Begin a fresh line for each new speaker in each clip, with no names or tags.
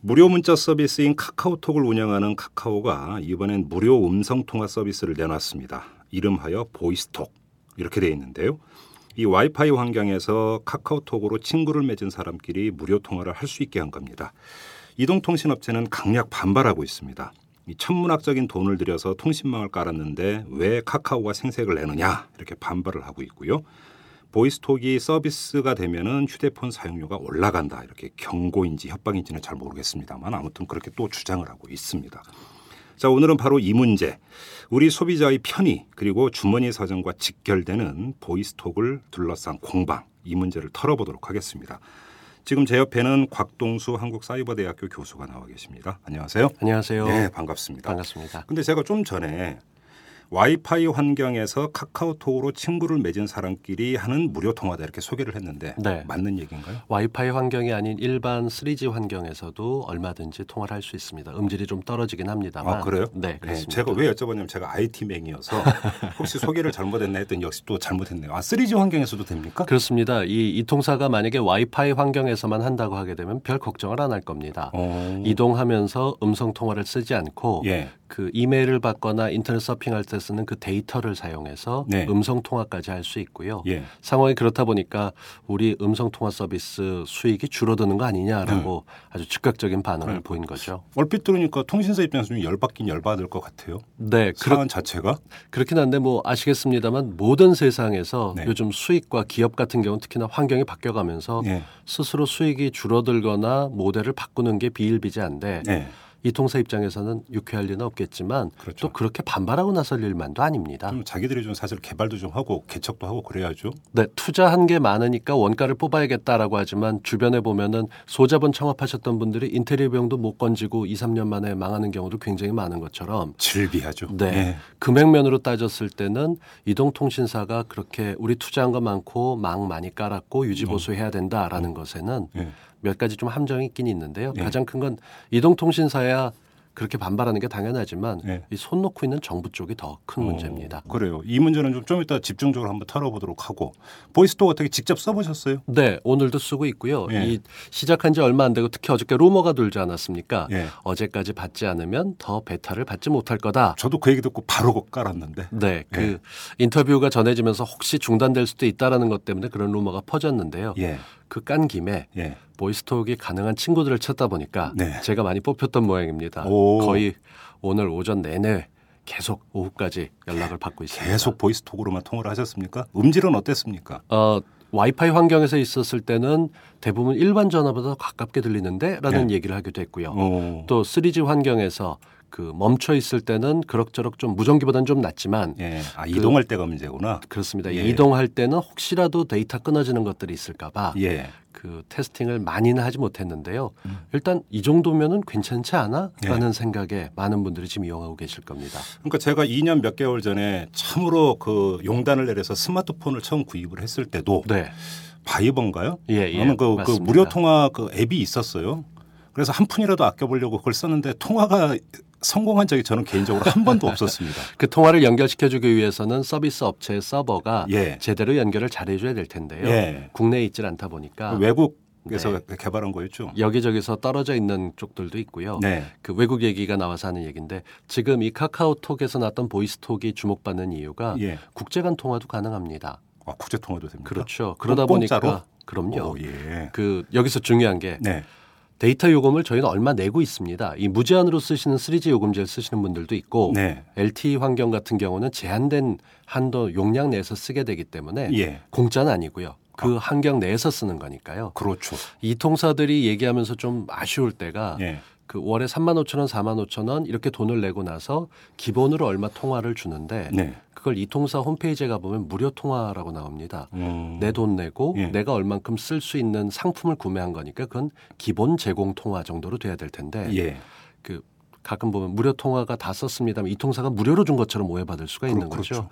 무료 문자 서비스인 카카오톡을 운영하는 카카오가 이번엔 무료 음성 통화 서비스를 내놨습니다. 이름하여 보이스톡 이렇게 돼 있는데요. 이 와이파이 환경에서 카카오톡으로 친구를 맺은 사람끼리 무료 통화를 할 수 있게 한 겁니다. 이동통신업체는 강력 반발하고 있습니다. 이 천문학적인 돈을 들여서 통신망을 깔았는데 왜 카카오가 생색을 내느냐 이렇게 반발을 하고 있고요. 보이스톡이 서비스가 되면은 휴대폰 사용료가 올라간다 이렇게 경고인지 협박인지는 잘 모르겠습니다만 아무튼 그렇게 또 주장을 하고 있습니다. 자 오늘은 바로 이 문제 우리 소비자의 편의 그리고 주머니 사정과 직결되는 보이스톡을 둘러싼 공방 이 문제를 털어보도록 하겠습니다. 지금 제 옆에는 곽동수 한국사이버대학교 교수가 나와 계십니다. 안녕하세요.
안녕하세요.
네, 반갑습니다.
반갑습니다.
근데 제가 좀 전에 와이파이 환경에서 카카오톡으로 친구를 맺은 사람끼리 하는 무료 통화다 이렇게 소개를 했는데
네.
맞는 얘기인가요?
와이파이 환경이 아닌 일반 3G 환경에서도 얼마든지 통화를 할 수 있습니다. 음질이 좀 떨어지긴 합니다만.
아 그래요?
네, 그렇습니다.
제가 왜 여쭤봤냐면 제가 IT맹이어서 혹시 소개를 잘못했나 했더니 역시 또 잘못했네요. 아 3G 환경에서도 됩니까?
그렇습니다. 이 이통사가 만약에 와이파이 환경에서만 한다고 하게 되면 별 걱정을 안 할 겁니다.
어...
이동하면서 음성 통화를 쓰지 않고
예.
그 이메일을 받거나 인터넷 서핑할 때 쓰는 그 데이터를 사용해서
네.
음성 통화까지 할 수 있고요.
예.
상황이 그렇다 보니까 우리 음성 통화 서비스 수익이 줄어드는 거 아니냐라고 아주 즉각적인 반응을
네.
보인 거죠.
얼핏 들으니까 통신사 입장에서 좀 열받긴 열받을 것 같아요.
네,
사안 자체가
그렇긴 한데 뭐 아시겠습니다만 모든 세상에서
네.
요즘 수익과 기업 같은 경우는 특히나 환경이 바뀌어가면서
예.
스스로 수익이 줄어들거나 모델을 바꾸는 게 비일비재한데
예.
이 통사 입장에서는 유쾌할 리는 없겠지만
그렇죠.
또 그렇게 반발하고 나설 일만도 아닙니다.
좀 자기들이 좀 사실 개발도 좀 하고 개척도 하고 그래야죠.
네, 투자한 게 많으니까 원가를 뽑아야겠다라고 하지만 주변에 보면은 소자본 창업하셨던 분들이 인테리어 비용도 못 건지고 2, 3년 만에 망하는 경우도 굉장히 많은 것처럼
질비하죠.
네.
예.
금액면으로 따졌을 때는 이동통신사가 그렇게 우리 투자한 거 많고 망 많이 깔았고 유지 보수해야 된다라는 것에는
예.
몇 가지 좀 함정이 있긴 있는데요.
네.
가장 큰 건 이동통신사야 그렇게 반발하는 게 당연하지만
네.
이손 놓고 있는 정부 쪽이 더 큰 문제입니다.
어, 그래요. 이 문제는 좀, 좀 이따 집중적으로 한번 털어보도록 하고 보이스톡 어떻게 직접 써보셨어요?
네, 오늘도 쓰고 있고요.
예.
이 시작한 지 얼마 안 되고 특히 어저께 루머가 돌지 않았습니까?
예.
어제까지 받지 않으면 더 베타를 받지 못할 거다.
저도 그 얘기 듣고 바로 깔았는데.
네, 그
예.
인터뷰가 전해지면서 혹시 중단될 수도 있다라는 것 때문에 그런 루머가 퍼졌는데요.
예.
그깐 김에
예.
보이스톡이 가능한 친구들을 찾다 보니까
네.
제가 많이 뽑혔던 모양입니다.
오.
거의 오늘 오전 내내 계속 오후까지 연락을 받고 있습니다.
계속 보이스톡으로만 통화를 하셨습니까? 음질은 어땠습니까?
어, 와이파이 환경에서 있었을 때는 대부분 일반 전화보다 더 가깝게 들리는데라는
네.
얘기를 하기도 했고요.
어.
또 3G 환경에서 그 멈춰 있을 때는 그럭저럭 좀 무전기보다는 좀 낫지만
예. 아, 이동할 때가 문제구나.
그렇습니다.
예.
이동할 때는 혹시라도 데이터 끊어지는 것들이 있을까봐
예.
그 테스팅을 많이는 하지 못했는데요.
음.
일단 이 정도면은 괜찮지 않아?라는
예.
생각에 많은 분들이 지금 이용하고 계실 겁니다.
그러니까 제가 2년 몇 개월 전에 참으로 그 용단을 내려서 스마트폰을 처음 구입을 했을 때도
네,
바이버인가요?
예, 예,
저는 그, 그. 무료 통화 그 앱이 있었어요. 그래서 한 푼이라도 아껴보려고 그걸 썼는데 통화가 성공한 적이 저는 개인적으로 한 번도 없었습니다.
그 통화를 연결시켜주기 위해서는 서비스 업체의 서버가
예.
제대로 연결을 잘해줘야 될 텐데요.
예.
국내에 있질 않다 보니까
외국에서
네.
개발한 거였죠.
여기저기서 떨어져 있는 쪽들도 있고요.
네.
그 외국 얘기가 나와서 하는 얘기인데 지금 이 카카오톡에서 나왔던 보이스톡이 주목받는 이유가
예.
국제 간 통화도 가능합니다.
아, 국제 통화도 됩니까?
그렇죠. 그러다
공짜로?
보니까 그럼요.
오, 예.
그 여기서 중요한 게
네.
데이터 요금을 저희는 얼마 내고 있습니다. 이 무제한으로 쓰시는 3G 요금제를 쓰시는 분들도 있고
네.
LTE 환경 같은 경우는 제한된 한도 용량 내에서 쓰게 되기 때문에
예.
공짜는 아니고요. 그 환경 내에서 쓰는 거니까요.
그렇죠.
이 통사들이 얘기하면서 좀 아쉬울 때가
예.
그 월에 3만 5천 원, 4만 5천 원 이렇게 돈을 내고 나서 기본으로 얼마 통화를 주는데
네.
그걸 이통사 홈페이지에 가보면 무료 통화라고 나옵니다.
음.
내돈 내고
예.
내가 얼만큼 쓸 수 있는 상품을 구매한 거니까 그건 기본 제공 통화 정도로 돼야 될 텐데
예.
그 가끔 보면 무료 통화가 다 썼습니다만 이통사가 무료로 준 것처럼 오해받을 수가 있는
그렇- 그렇죠.
거죠.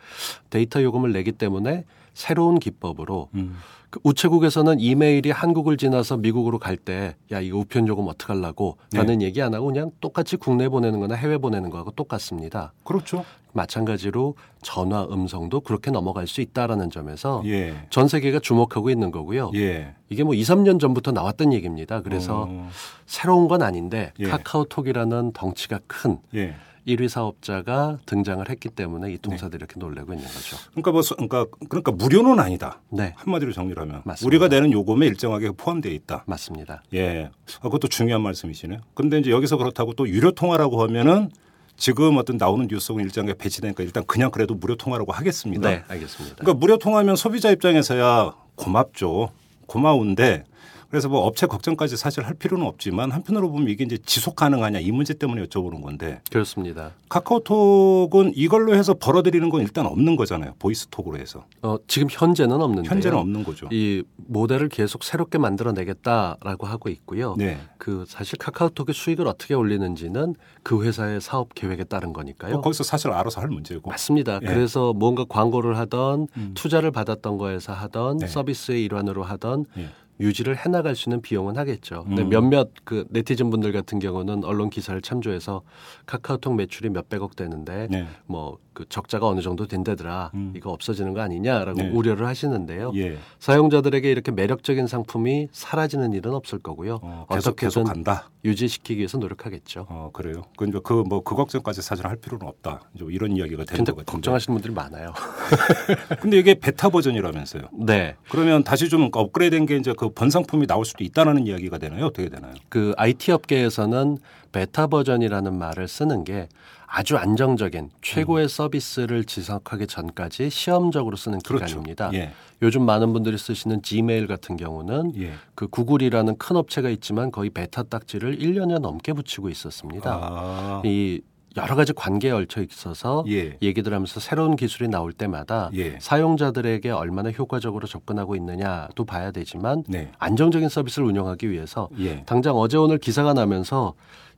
데이터 요금을 내기 때문에 새로운 기법으로
음.
그 우체국에서는 이메일이 한국을 지나서 미국으로 갈 때 야 이거 우편 요금 어떡하려고
네.
라는 얘기 안 하고 그냥 똑같이 국내 보내는 거나 해외 보내는 거하고 똑같습니다.
그렇죠.
마찬가지로 전화 음성도 그렇게 넘어갈 수 있다라는 점에서
예.
전 세계가 주목하고 있는 거고요.
예.
이게 뭐 2, 3년 전부터 나왔던 얘기입니다. 그래서
어,
새로운 건 아닌데
예.
카카오톡이라는 덩치가 큰
예.
1위 사업자가 등장을 했기 때문에 이 통사들이 이렇게 놀래고 있는 거죠.
그러니까 뭐 수- 그러니까 그러니까 무료는 아니다.
네,
한마디로 정리를 하면
맞습니다.
우리가 내는 요금에 일정하게 포함되어 있다.
맞습니다.
예. 아, 그것도 중요한 말씀이시네요. 근데 이제 여기서 그렇다고 또 유료 통화라고 하면은 지금 어떤 나오는 뉴스는 일정하게 배치되니까 일단 그냥 그래도 무료 통화라고 하겠습니다.
네, 알겠습니다.
그러니까 무료 통화면 소비자 입장에서야 고맙죠. 고마운데 그래서 뭐 업체 걱정까지 사실 할 필요는 없지만 한편으로 보면 이게 이제 지속 가능하냐 이 문제 때문에 여쭤보는 건데
그렇습니다.
카카오톡은 이걸로 해서 벌어들이는 건 일단 없는 거잖아요. 보이스톡으로 해서
어, 지금 현재는 없는데요.
현재는 없는 거죠.
이 모델을 계속 새롭게 만들어내겠다라고 하고 있고요.
네.
그 사실 카카오톡의 수익을 어떻게 올리는지는 그 회사의 사업 계획에 따른 거니까요.
뭐 거기서 사실 알아서 할 문제고.
맞습니다.
예.
그래서 뭔가 광고를 하던
음.
투자를 받았던 거에서 하던
네.
서비스의 일환으로 하던
예.
유지를 해나갈 수 있는 비용은 하겠죠. 근데
음.
몇몇 그 네티즌 분들 같은 경우는 언론 기사를 참조해서 카카오톡 매출이 몇백억 되는데
네.
뭐 그 적자가 어느 정도 된다더라
음.
이거 없어지는 거 아니냐라고
네.
우려를 하시는데요.
예.
사용자들에게 이렇게 매력적인 상품이 사라지는 일은 없을 거고요.
어, 계속 계속 간다.
유지시키기 위해서 노력하겠죠.
어 그래요. 그러니까 그뭐 그 걱정까지 사실 할 필요는 없다. 이제 이런 이야기가 되는 것 같은데.
걱정하시는 분들이 많아요.
근데 이게 베타 버전이라면서요.
네.
그러면 다시 좀 업그레이드된 게 이제 그 번상품이 나올 수도 있다라는 이야기가 되나요? 어떻게 되나요?
그 IT 업계에서는 베타 버전이라는 말을 쓰는 게 아주 안정적인 최고의 서비스를 지속하기 전까지 시험적으로 쓰는 기간입니다.
예.
요즘 많은 분들이 쓰시는 지메일 같은 경우는
예.
그 구글이라는 큰 업체가 있지만 거의 베타 딱지를 1년여 넘게 붙이고 있었습니다.
아.
이 여러 가지 관계에 얽혀 있어서
예.
얘기들 하면서 새로운 기술이 나올 때마다
예.
사용자들에게 얼마나 효과적으로 접근하고 있느냐도 봐야 되지만
네.
안정적인 서비스를 운영하기 위해서
예.
당장 어제 오늘 기사가 나면서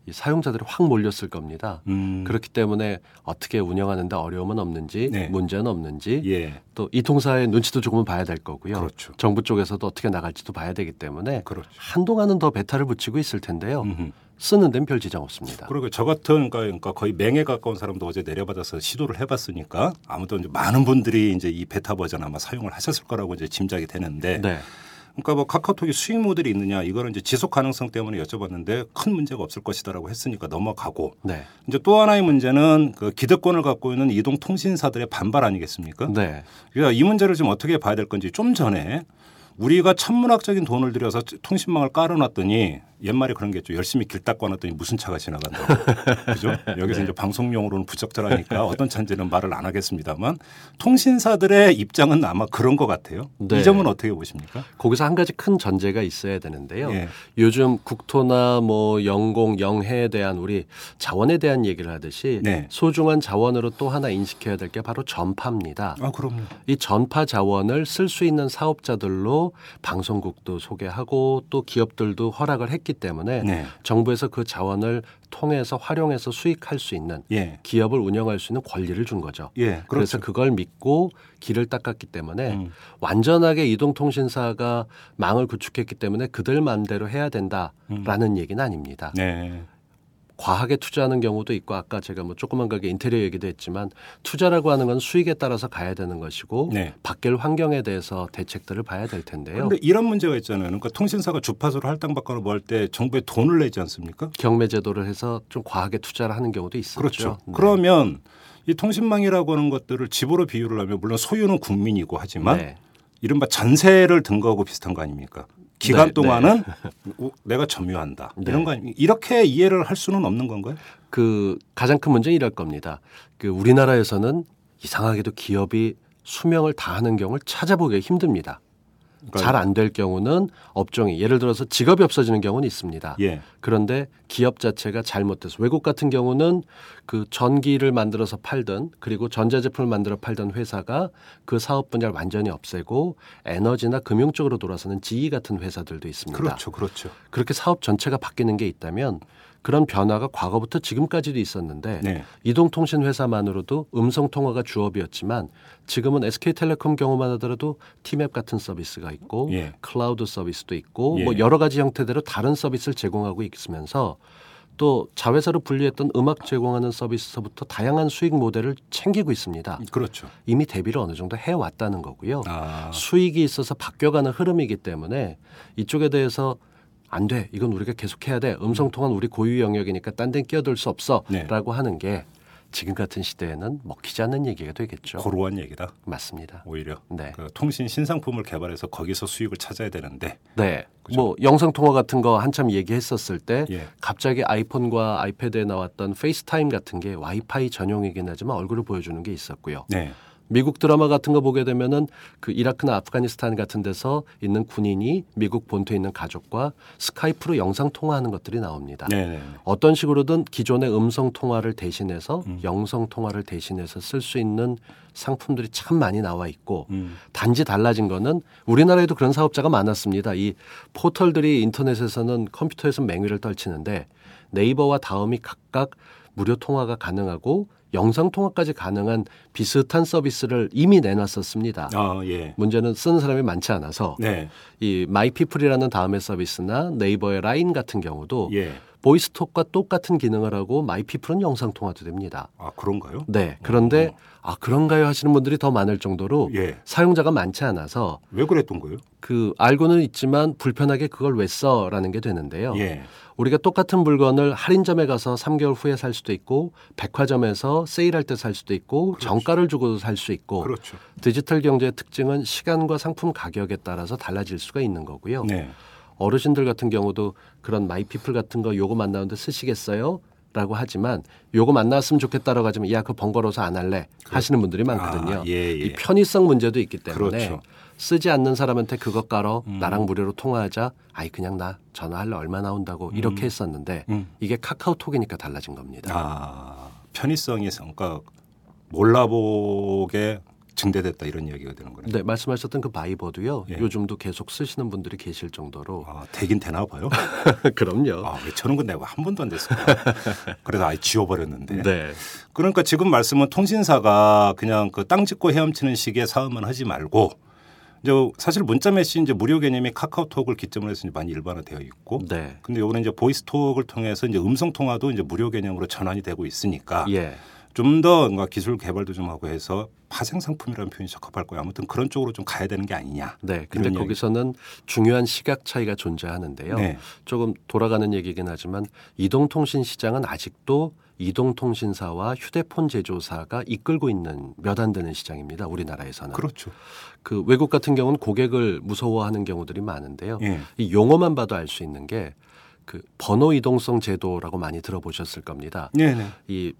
이 사용자들이 확 몰렸을 겁니다.
음.
그렇기 때문에 어떻게 운영하는데 어려움은 없는지
네.
문제는 없는지
예.
또 이 통사의 눈치도 조금은 봐야 될 거고요.
그렇죠.
정부 쪽에서도 어떻게 나갈지도 봐야 되기 때문에
그렇죠.
한동안은 더 베타를 붙이고 있을 텐데요.
음흠.
쓰는 데는 별 지장 없습니다.
그리고 저 같은 그러니까- 그러니까 거의 맹에 가까운 사람도 어제 내려받아서 시도를 해봤으니까 아무튼 이제 많은 분들이 이제 이 베타 버전 아마 사용을 하셨을 거라고 이제 짐작이 되는데
네.
그러니까 뭐 카카오톡이 수익 모델이 있느냐 이거는 이제 지속 가능성 때문에 여쭤봤는데 큰 문제가 없을 것이다라고 했으니까 넘어가고
네.
이제 또 하나의 문제는 그 기득권을 갖고 있는 이동 통신사들의 반발 아니겠습니까?
네.
그러니까 이 문제를 좀 어떻게 봐야 될 건지 좀 전에 우리가 천문학적인 돈을 들여서 통신망을 깔아놨더니 옛말에 그런 게 있죠. 열심히 길 닦고 놨더니 무슨 차가 지나간다고. 그죠? 여기서 이제 방송용으로는 부적절하니까 어떤 차인지는 말을 안 하겠습니다만 통신사들의 입장은 아마 그런 것 같아요.
네.
이 점은 어떻게 보십니까?
거기서 한 가지 큰 전제가 있어야 되는데요.
예.
요즘 국토나 뭐 영공, 영해에 대한 우리 자원에 대한 얘기를 하듯이
네.
소중한 자원으로 또 하나 인식해야 될 게 바로 전파입니다.
아, 그럼요.
이 전파 자원을 쓸 수 있는 사업자들로 방송국도 소개하고 또 기업들도 허락을 했기 때문에
네.
정부에서 그 자원을 통해서 활용해서 수익할 수 있는
예.
기업을 운영할 수 있는 권리를 준 거죠.
예.
그래서
그렇죠.
그걸 믿고 길을 닦았기 때문에
음.
완전하게 이동통신사가 망을 구축했기 때문에 그들 마음대로 해야 된다라는 얘기는 아닙니다.
네.
과하게 투자하는 경우도 있고 아까 제가 뭐 조그만 가게 인테리어 얘기도 했지만 투자라고 하는 건 수익에 따라서 가야 되는 것이고
네.
바뀔 환경에 대해서 대책들을 봐야 될 텐데요.
그런데 이런 문제가 있잖아요. 그러니까 통신사가 주파수를 할당받거나 뭐 할 때 정부에 돈을 내지 않습니까?
경매 제도를 해서 좀 과하게 투자를 하는 경우도 있었죠.
그렇죠.
네.
그러면 이 통신망이라고 하는 것들을 집으로 비유를 하면 물론 소유는 국민이고 하지만
네.
이른바 전세를 든 거하고 비슷한 거 아닙니까? 기간
네,
동안은 우- 내가 점유한다.
네.
이런 거 아니- 이렇게 이해를 할 수는 없는 건가요?
그 가장 큰 문제는 이럴 겁니다. 그 우리나라에서는 이상하게도 기업이 수명을 다하는 경우를 찾아보기 힘듭니다.
그러니까
잘안 될 경우는 업종이 예를 들어서 직업이 없어지는 경우는 있습니다.
예.
그런데 기업 자체가 잘못돼서 외국 같은 경우는 그 전기를 만들어서 팔던 그리고 전자제품을 만들어 팔던 회사가 그 사업 분야를 완전히 없애고 에너지나 금융 쪽으로 돌아서는 GE 같은 회사들도 있습니다.
그렇죠. 그렇죠.
그렇게 사업 전체가 바뀌는 게 있다면 그런 변화가 과거부터 지금까지도 있었는데
네.
이동통신 회사만으로도 음성 통화가 주업이었지만 지금은 SK텔레콤 경우만 하더라도 티맵 같은 서비스가 있고
예.
클라우드 서비스도 있고
예.
뭐 여러 가지 형태대로 다른 서비스를 제공하고 있으면서 또 자회사로 분리했던 음악 제공하는 서비스서부터 다양한 수익 모델을 챙기고 있습니다.
그렇죠.
이미 대비를 어느 정도 해왔다는 거고요.
아,
수익이 있어서 바뀌어가는 흐름이기 때문에 이쪽에 대해서 안 돼. 이건 우리가 계속해야 돼. 음성 통화는 우리 고유 영역이니까 딴 데는 끼어들 수
네.
없어라고 하는 게 지금 같은 시대에는 먹히지 않는 얘기가 되겠죠.
고루한 얘기다.
맞습니다.
오히려
네.
그 통신 신상품을 개발해서 거기서 수익을 찾아야 되는데
네.
그죠?
뭐 영상 통화 같은 거 한참 얘기했었을 때
예.
갑자기 아이폰과 아이패드에 나왔던 페이스타임 같은 게 와이파이 전용이긴 하지만 얼굴을 보여주는 게 있었고요.
네.
미국 드라마 같은 거 보게 되면은 그 이라크나 아프가니스탄 같은 데서 있는 군인이 미국 본토에 있는 가족과 스카이프로 영상 통화하는 것들이 나옵니다.
네, 네.
어떤 식으로든 기존의 음성 통화를 대신해서
음.
영성 통화를 대신해서 쓸 수 있는 상품들이 참 많이 나와 있고
음.
단지 달라진 거는 우리나라에도 그런 사업자가 많았습니다. 이 포털들이 인터넷에서는 컴퓨터에서 맹위를 떨치는데 네이버와 다음이 각각 무료 통화가 가능하고 영상 통화까지 가능한 비슷한 서비스를 이미 내놨었습니다.
아, 예.
문제는 쓰는 사람이 많지 않아서
네.
이 마이피플이라는 다음의 서비스나 네이버의 라인 같은 경우도
예.
보이스톡과 똑같은 기능을 하고 마이피플은 영상 통화도 됩니다.
아, 그런가요?
네. 그런데 아 그런가요 하시는 분들이 더 많을 정도로
예.
사용자가 많지 않아서
왜 그랬던 거예요?
그 알고는 있지만 불편하게 그걸 왜 써라는 게 되는데요.
예.
우리가 똑같은 물건을 할인점에 가서 3개월 후에 살 수도 있고 백화점에서 세일할 때 살 수도 있고 정가를 주고도 살 수 있고
그렇죠.
디지털 경제의 특징은 시간과 상품 가격에 따라서 달라질 수가 있는 거고요.
네.
어르신들 같은 경우도 그런 마이피플 같은 거 요거 만나는데 쓰시겠어요? 라고 하지만 요거 만났으면 좋겠다라고 하지만 야, 그 번거로워서 안 할래 하시는 분들이 많거든요.
아, 예, 예.
이 편의성 문제도 있기 때문에
그렇죠.
쓰지 않는 사람한테 그거 깔어 나랑 무료로 통화하자. 아이 그냥 나 전화할래 얼마 나온다고 이렇게 했었는데
음.
이게 카카오톡이니까 달라진 겁니다.
아, 편의성이 그러니까 몰라보게 증대됐다 이런 이야기가 되는 거네요.
네, 말씀하셨던 그 바이버도요.
예.
요즘도 계속 쓰시는 분들이 계실 정도로
아, 되긴 되나 봐요.
그럼요.
아, 왜 저런 건 내가 한 번도 안 됐을까? 그래서 아예 지워버렸는데.
네.
그러니까 지금 말씀은 통신사가 그냥 그 땅 짓고 헤엄치는 식의 사업만 하지 말고 이제 사실 문자 메시 이제 무료 개념이 카카오톡을 기점으로 해서 이제 많이 일반화되어 있고
네.
근데 요번에 이제 보이스톡을 통해서 이제 음성 통화도 이제 무료 개념으로 전환이 되고 있으니까
예.
좀 더 뭔가 기술 개발도 좀 하고 해서 파생 상품이라는 표현이 적합할 거예요. 아무튼 그런 쪽으로 좀 가야 되는 게 아니냐.
네. 근데 거기서는 중요한 시각 차이가 존재하는데요.
네.
조금 돌아가는 얘기긴 하지만 이동통신 시장은 아직도 이동통신사와 휴대폰 제조사가 이끌고 있는 몇 안 되는 시장입니다. 우리나라에서는.
그렇죠.
그 외국 같은 경우는 고객을 무서워하는 경우들이 많은데요.
예.
이 용어만 봐도 알 수 있는 게그 번호 이동성 제도라고 많이 들어보셨을 겁니다.
네, 네.
이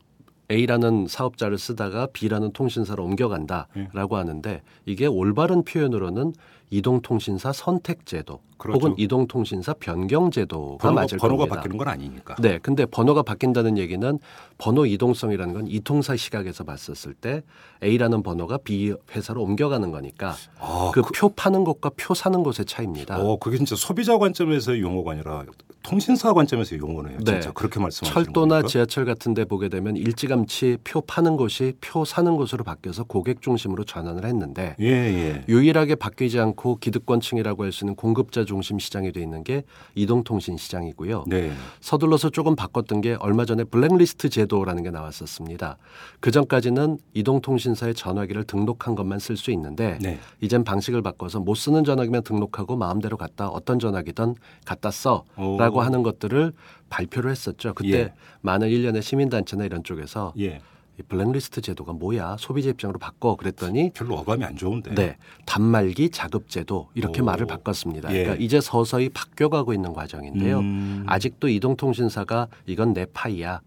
A라는 사업자를 쓰다가 B라는 통신사로
예.
옮겨간다라고 하는데 이게 올바른 표현으로는 이동통신사 선택제도
그렇죠.
혹은 이동통신사 변경제도가
번호가,
맞을
번호가
겁니다.
바뀌는 건 아니니까.
네, 근데 번호가 바뀐다는 얘기는 번호 이동성이라는 건 이통사 시각에서 봤었을 때 A라는 번호가 B 회사로 옮겨가는 거니까
아,
그표 파는 곳과 표 사는 곳의 차이입니다.
어, 그게 진짜 소비자 관점에서의 용어가 아니라 통신사 관점에서의 용어네요.
네.
진짜 그렇게 말씀하시는
철도나
겁니까?
지하철 같은 데 보게 되면 일찌감치 표 파는 곳이 표 사는 곳으로 바뀌어서 고객 중심으로 전환을 했는데
예, 예.
유일하게 바뀌지 않고 기득권층이라고 할 수 있는 공급자 중심 시장이 돼 있는 게 이동통신 시장이고요.
네.
서둘러서 조금 바꿨던 게 얼마 전에 블랙리스트 제도라는 게 나왔었습니다. 그 전까지는 이동통신사의 전화기를 등록한 것만 쓸 수 있는데
네.
이젠 방식을 바꿔서 못 쓰는 전화기만 등록하고 마음대로 갖다 어떤 전화기든 갖다 써라고
오.
하는 것들을 발표를 했었죠. 그때
예.
많은 일련의 시민단체나 이런 쪽에서
예.
이 블랙리스트 제도가 뭐야 소비자 입장으로 바꿔 그랬더니
별로 어감이 안 좋은데.
네. 단말기 자급 제도 이렇게
오.
말을 바꿨습니다.
예.
그러니까 이제 서서히 바뀌어가고 있는 과정인데요.
음.
아직도 이동통신사가 이건 내 파이야.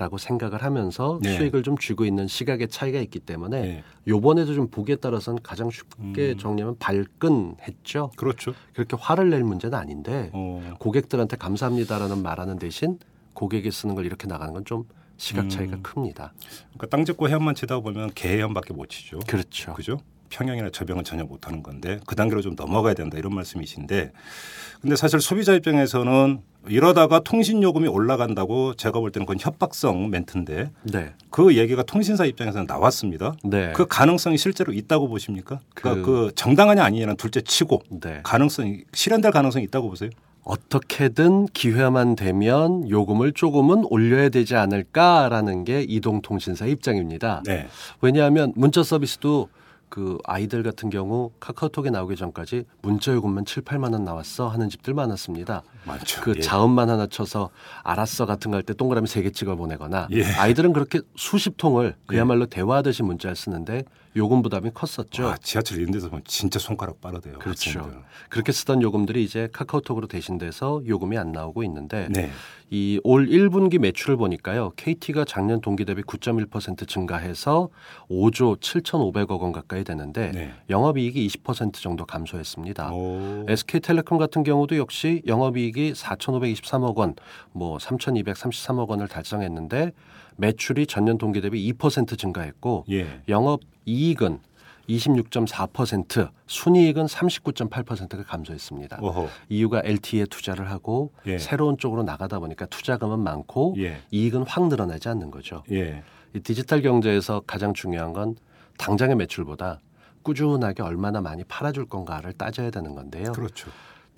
라고 생각을 하면서
네.
수익을 좀 쥐고 있는 시각의 차이가 있기 때문에
네.
요번에도 좀 보기에 따라서는 가장 쉽게
음.
정리하면 발끈했죠.
그렇죠.
그렇게 화를 낼 문제는 아닌데
어.
고객들한테 감사합니다라는 말하는 대신 고객이 쓰는 걸 이렇게 나가는 건 좀 시각 차이가
음.
큽니다.
그러니까 땅 짓고 헤엄만 치다 보면 개 헤엄밖에 못 치죠.
그렇죠.
그죠? 평형이나 저병은 전혀 못하는 건데 그 단계로 좀 넘어가야 된다 이런 말씀이신데 근데 사실 소비자 입장에서는 이러다가 통신 요금이 올라간다고 제가 볼 때는 그건 협박성 멘트인데
네.
그 얘기가 통신사 입장에서는 나왔습니다.
네.
그 가능성이 실제로 있다고 보십니까? 그러니까
그-
그, 정당하냐 아니냐는 둘째 치고
네.
가능성이 실현될 가능성이 있다고 보세요.
어떻게든 기회만 되면 요금을 조금은 올려야 되지 않을까라는 게 이동통신사 입장입니다.
네.
왜냐하면 문자 서비스도 그 아이들 같은 경우 카카오톡에 나오기 전까지 문자 요금만 7, 8만 원 나왔어 하는 집들 많았습니다.
많죠.
그
예.
자음만 하나 쳐서 알았어 같은 거 할 때 동그라미 세 개 찍어 보내거나
예.
아이들은 그렇게 수십 통을 그야말로 대화하듯이 문자를 쓰는데 요금 부담이 컸었죠.
아, 지하철 이런 데서 보면 진짜 손가락 빠르대요.
그렇죠.
학생들.
그렇게 쓰던 요금들이 이제 카카오톡으로 대신돼서 요금이 안 나오고 있는데
네.
이올 1분기 매출을 보니까요. KT가 작년 동기 대비 9.1% 증가해서 5조 7,500억 원 가까이 되는데
네.
영업이익이 20% 정도 감소했습니다.
오.
SK텔레콤 같은 경우도 역시 영업이익 이 4,523억 원, 뭐 3,233억 원을 달성했는데 매출이 전년 동기 대비 2% 증가했고
예.
영업 이익은 26.4%, 순이익은 39.8%가 감소했습니다.
오호.
이유가 LTE에 투자를 하고
예.
새로운 쪽으로 나가다 보니까 투자금은 많고
예.
이익은 확 늘어나지 않는 거죠.
예.
이 디지털 경제에서 가장 중요한 건 당장의 매출보다 꾸준하게 얼마나 많이 팔아줄 건가를 따져야 되는 건데요.
그렇죠.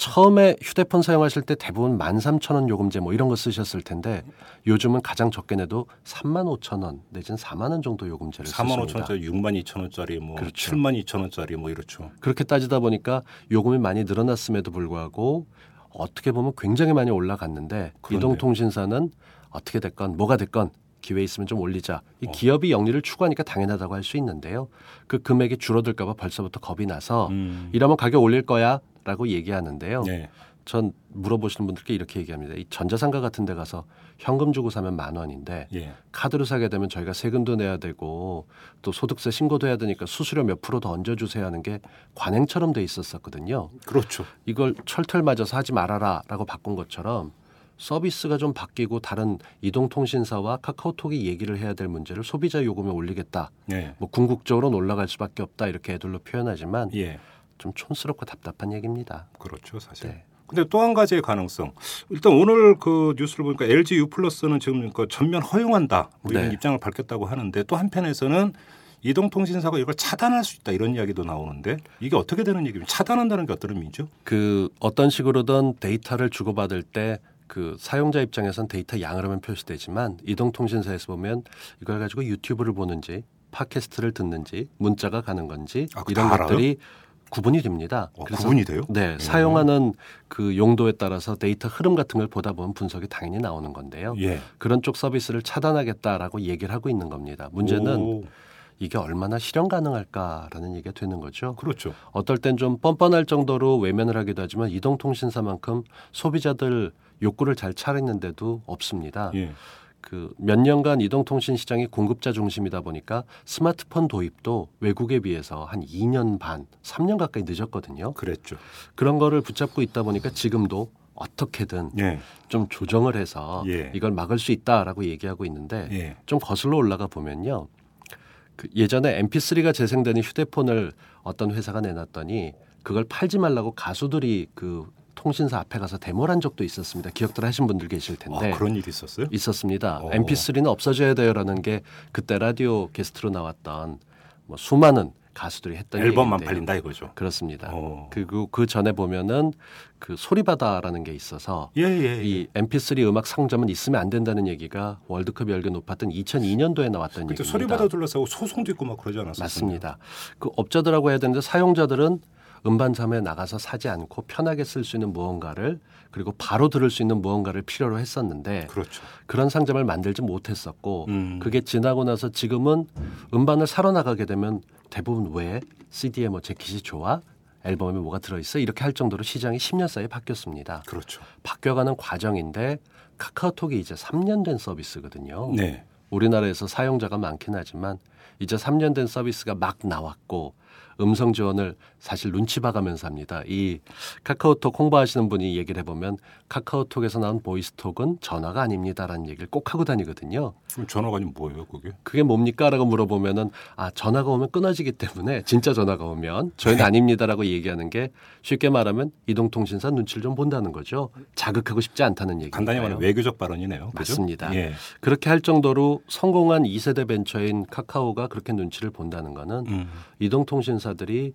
처음에 휴대폰 사용하실 때 대부분 13,000원 요금제 뭐 이런 거 쓰셨을 텐데 요즘은 가장 적게 내도 35,000원 내지는 4만 원 정도 요금제를
4만
쓰십니다.
5천 원짜리 6만 2천 원짜리 뭐
그렇죠.
7만 2천 원짜리 뭐 이렇죠.
그렇게 따지다 보니까 요금이 많이 늘어났음에도 불구하고 어떻게 보면 굉장히 많이 올라갔는데
그렇네요.
이동통신사는 어떻게 됐건 뭐가 됐건 기회 있으면 좀 올리자. 이
어.
기업이 영리를 추구하니까 당연하다고 할 수 있는데요. 그 금액이 줄어들까봐 벌써부터 겁이 나서
음.
이러면 가격 올릴 거야 라고 얘기하는데요.
네.
전 물어보시는 분들께 이렇게 얘기합니다. 이 전자상가 같은 데 가서 현금 주고 사면 만 원인데
예.
카드로 사게 되면 저희가 세금도 내야 되고 또 소득세 신고도 해야 되니까 수수료 몇 프로 더 얹어 주세요 하는 게 관행처럼 돼 있었었거든요.
그렇죠.
이걸 철털 맞아서 하지 말아라라고 바꾼 것처럼 서비스가 좀 바뀌고 다른 이동통신사와 카카오톡이 얘기를 해야 될 문제를 소비자 요금에 올리겠다.
네.
뭐 궁극적으로는 올라갈 수밖에 없다 이렇게 애들로 표현하지만
예.
좀 촌스럽고 답답한 얘기입니다.
그렇죠, 사실.
네.
근데 또 한 가지의 가능성. 일단 오늘 그 뉴스를 보니까 LG U 플러스는 지금 그 전면 허용한다. 뭐 이런
네.
입장을 밝혔다고 하는데 또 한편에서는 이동통신사가 이걸 차단할 수 있다 이런 이야기도 나오는데 이게 어떻게 되는 얘기입니까? 차단한다는 게 어떤 의미죠?
그 어떤 식으로든 데이터를 주고받을 때 그 사용자 입장에선 데이터 양으로만 표시되지만 이동통신사에서 보면 이걸 가지고 유튜브를 보는지 팟캐스트를 듣는지 문자가 가는 건지
아,
이런
다 알아요?
구분이 됩니다.
어, 구분이 돼요?
네, 사용하는 그 용도에 따라서 데이터 흐름 같은 걸 보다 보면 분석이 당연히 나오는 건데요.
예.
그런 쪽 서비스를 차단하겠다라고 얘기를 하고 있는 겁니다. 문제는
오,
이게 얼마나 실현 가능할까라는 얘기가 되는 거죠.
그렇죠.
어떨 땐 좀 뻔뻔할 정도로 외면을 하기도 하지만 이동통신사만큼 소비자들 욕구를 잘 차리는데도 없습니다.
예.
그 몇 년간 이동통신 시장이 공급자 중심이다 보니까 스마트폰 도입도 외국에 비해서 한 2년 반, 3년 가까이 늦었거든요.
그랬죠.
그런 거를 붙잡고 있다 보니까 지금도 어떻게든
예.
좀 조정을 해서
예.
이걸 막을 수 있다라고 얘기하고 있는데
예.
좀 거슬러 올라가 보면요. 그 예전에 MP3가 재생되는 휴대폰을 어떤 회사가 내놨더니 그걸 팔지 말라고 가수들이 그 통신사 앞에 가서 데모를 한 적도 있었습니다. 기억들 하신 분들 계실 텐데.
아, 그런 일이 있었어요?
있었습니다.
어.
MP3는 없어져야 돼요라는 게 그때 라디오 게스트로 나왔던 뭐 수많은 가수들이 했던
앨범만
얘기인데요.
팔린다 이거죠.
그렇습니다.
어.
그리고 그 전에 보면은 그 소리바다라는 게 있어서
예, 예. 예.
이 MP3 음악 상점은 있으면 안 된다는 얘기가 월드컵 열기 높았던 2002년도에 나왔던 얘기입니다.
소리바다 둘러싸고 소송도 있고 막 그러지 않았어요?
맞습니다. 그 업자들하고 해야 되는데 사용자들은 음반점에 나가서 사지 않고 편하게 쓸 수 있는 무언가를 그리고 바로 들을 수 있는 무언가를 필요로 했었는데
그렇죠.
그런 상점을 만들지 못했었고
음.
그게 지나고 나서 지금은 음반을 사러 나가게 되면 대부분 왜 CD에 뭐 재킷이 좋아 앨범에 뭐가 들어있어 이렇게 할 정도로 시장이 10년 사이에 바뀌었습니다.
그렇죠.
바뀌어가는 과정인데 카카오톡이 이제 3년 된 서비스거든요.
네.
우리나라에서 사용자가 많긴 하지만 이제 3년 된 서비스가 막 나왔고 음성 지원을 사실 눈치 봐가면서 합니다. 이 카카오톡 홍보하시는 분이 얘기를 해보면 카카오톡에서 나온 보이스톡은 전화가 아닙니다라는 얘기를 꼭 하고 다니거든요.
그럼 전화가 아니면 뭐예요, 그게?
그게 뭡니까라고 물어보면은 아 전화가 오면 끊어지기 때문에 진짜 전화가 오면 저희는 아닙니다라고 얘기하는 게 쉽게 말하면 이동통신사 눈치를 좀 본다는 거죠. 자극하고 싶지 않다는 얘기.
간단히 말하면 외교적 발언이네요. 그죠?
맞습니다.
예.
그렇게 할 정도로 성공한 2세대 벤처인 카카오가 그렇게 눈치를 본다는 거는
음.
이동통신사들이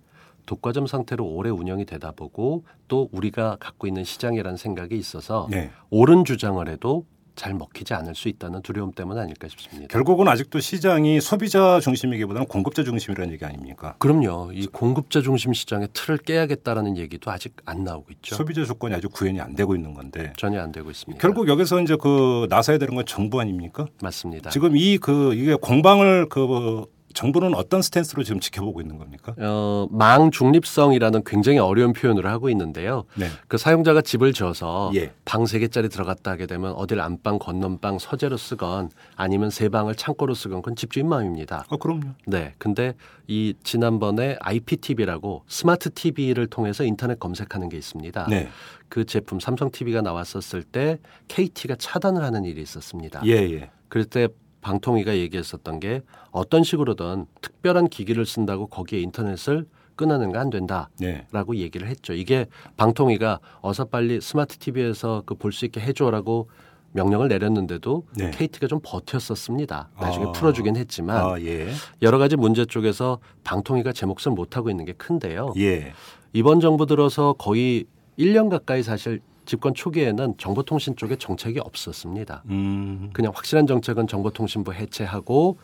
독과점 상태로 오래 운영이 되다 보고 또 우리가 갖고 있는 시장이라는 생각이 있어서
네.
옳은 주장을 해도 잘 먹히지 않을 수 있다는 두려움 때문 아닐까 싶습니다.
결국은 아직도 시장이 소비자 중심이기보다는 공급자 중심이라는 얘기 아닙니까?
그럼요. 이 공급자 중심 시장의 틀을 깨야겠다라는 얘기도 아직 안 나오고 있죠.
소비자 조건이 아직 구현이 안 되고 있는 건데
전혀 안 되고 있습니다.
결국 여기서 이제 그 나서야 되는 건 정부 아닙니까?
맞습니다.
지금 이 그 이게 공방을 그 정부는 어떤 스탠스로 지금 지켜보고 있는 겁니까?
어, 망 중립성이라는 굉장히 어려운 표현을 하고 있는데요.
네.
그 사용자가 집을 지어서
예.
방세 개짜리 들어갔다 하게 되면 어딜 안방 건넌방 서재로 쓰건 아니면 세 방을 창고로 쓰건 그건 집주인 마음입니다.
아 그럼요.
네. 근데 이 지난번에 IPTV라고 스마트 TV를 통해서 인터넷 검색하는 게 있습니다.
네.
그 제품 삼성 TV가 나왔었을 때 KT가 차단을 하는 일이 있었습니다.
예 예.
그럴 때 방통위가 얘기했었던 게 어떤 식으로든 특별한 기기를 쓴다고 거기에 인터넷을 끊어내는 건안 된다.
네.
라고 얘기를 했죠. 이게 방통위가 어서 빨리 스마트 TV에서 그 볼 수 있게 해줘라고 명령을 내렸는데도
네.
KT가 좀 버텼었습니다. 나중에
아.
풀어주긴 했지만
아 예.
여러 가지 문제 쪽에서 방통위가 제 몫을 못 하고 있는 게 큰데요.
예.
이번 정부 들어서 거의 1년 가까이 사실 집권 초기에는 정보통신 쪽에 정책이 없었습니다.
음.
그냥 확실한 정책은 정보통신부 해체하고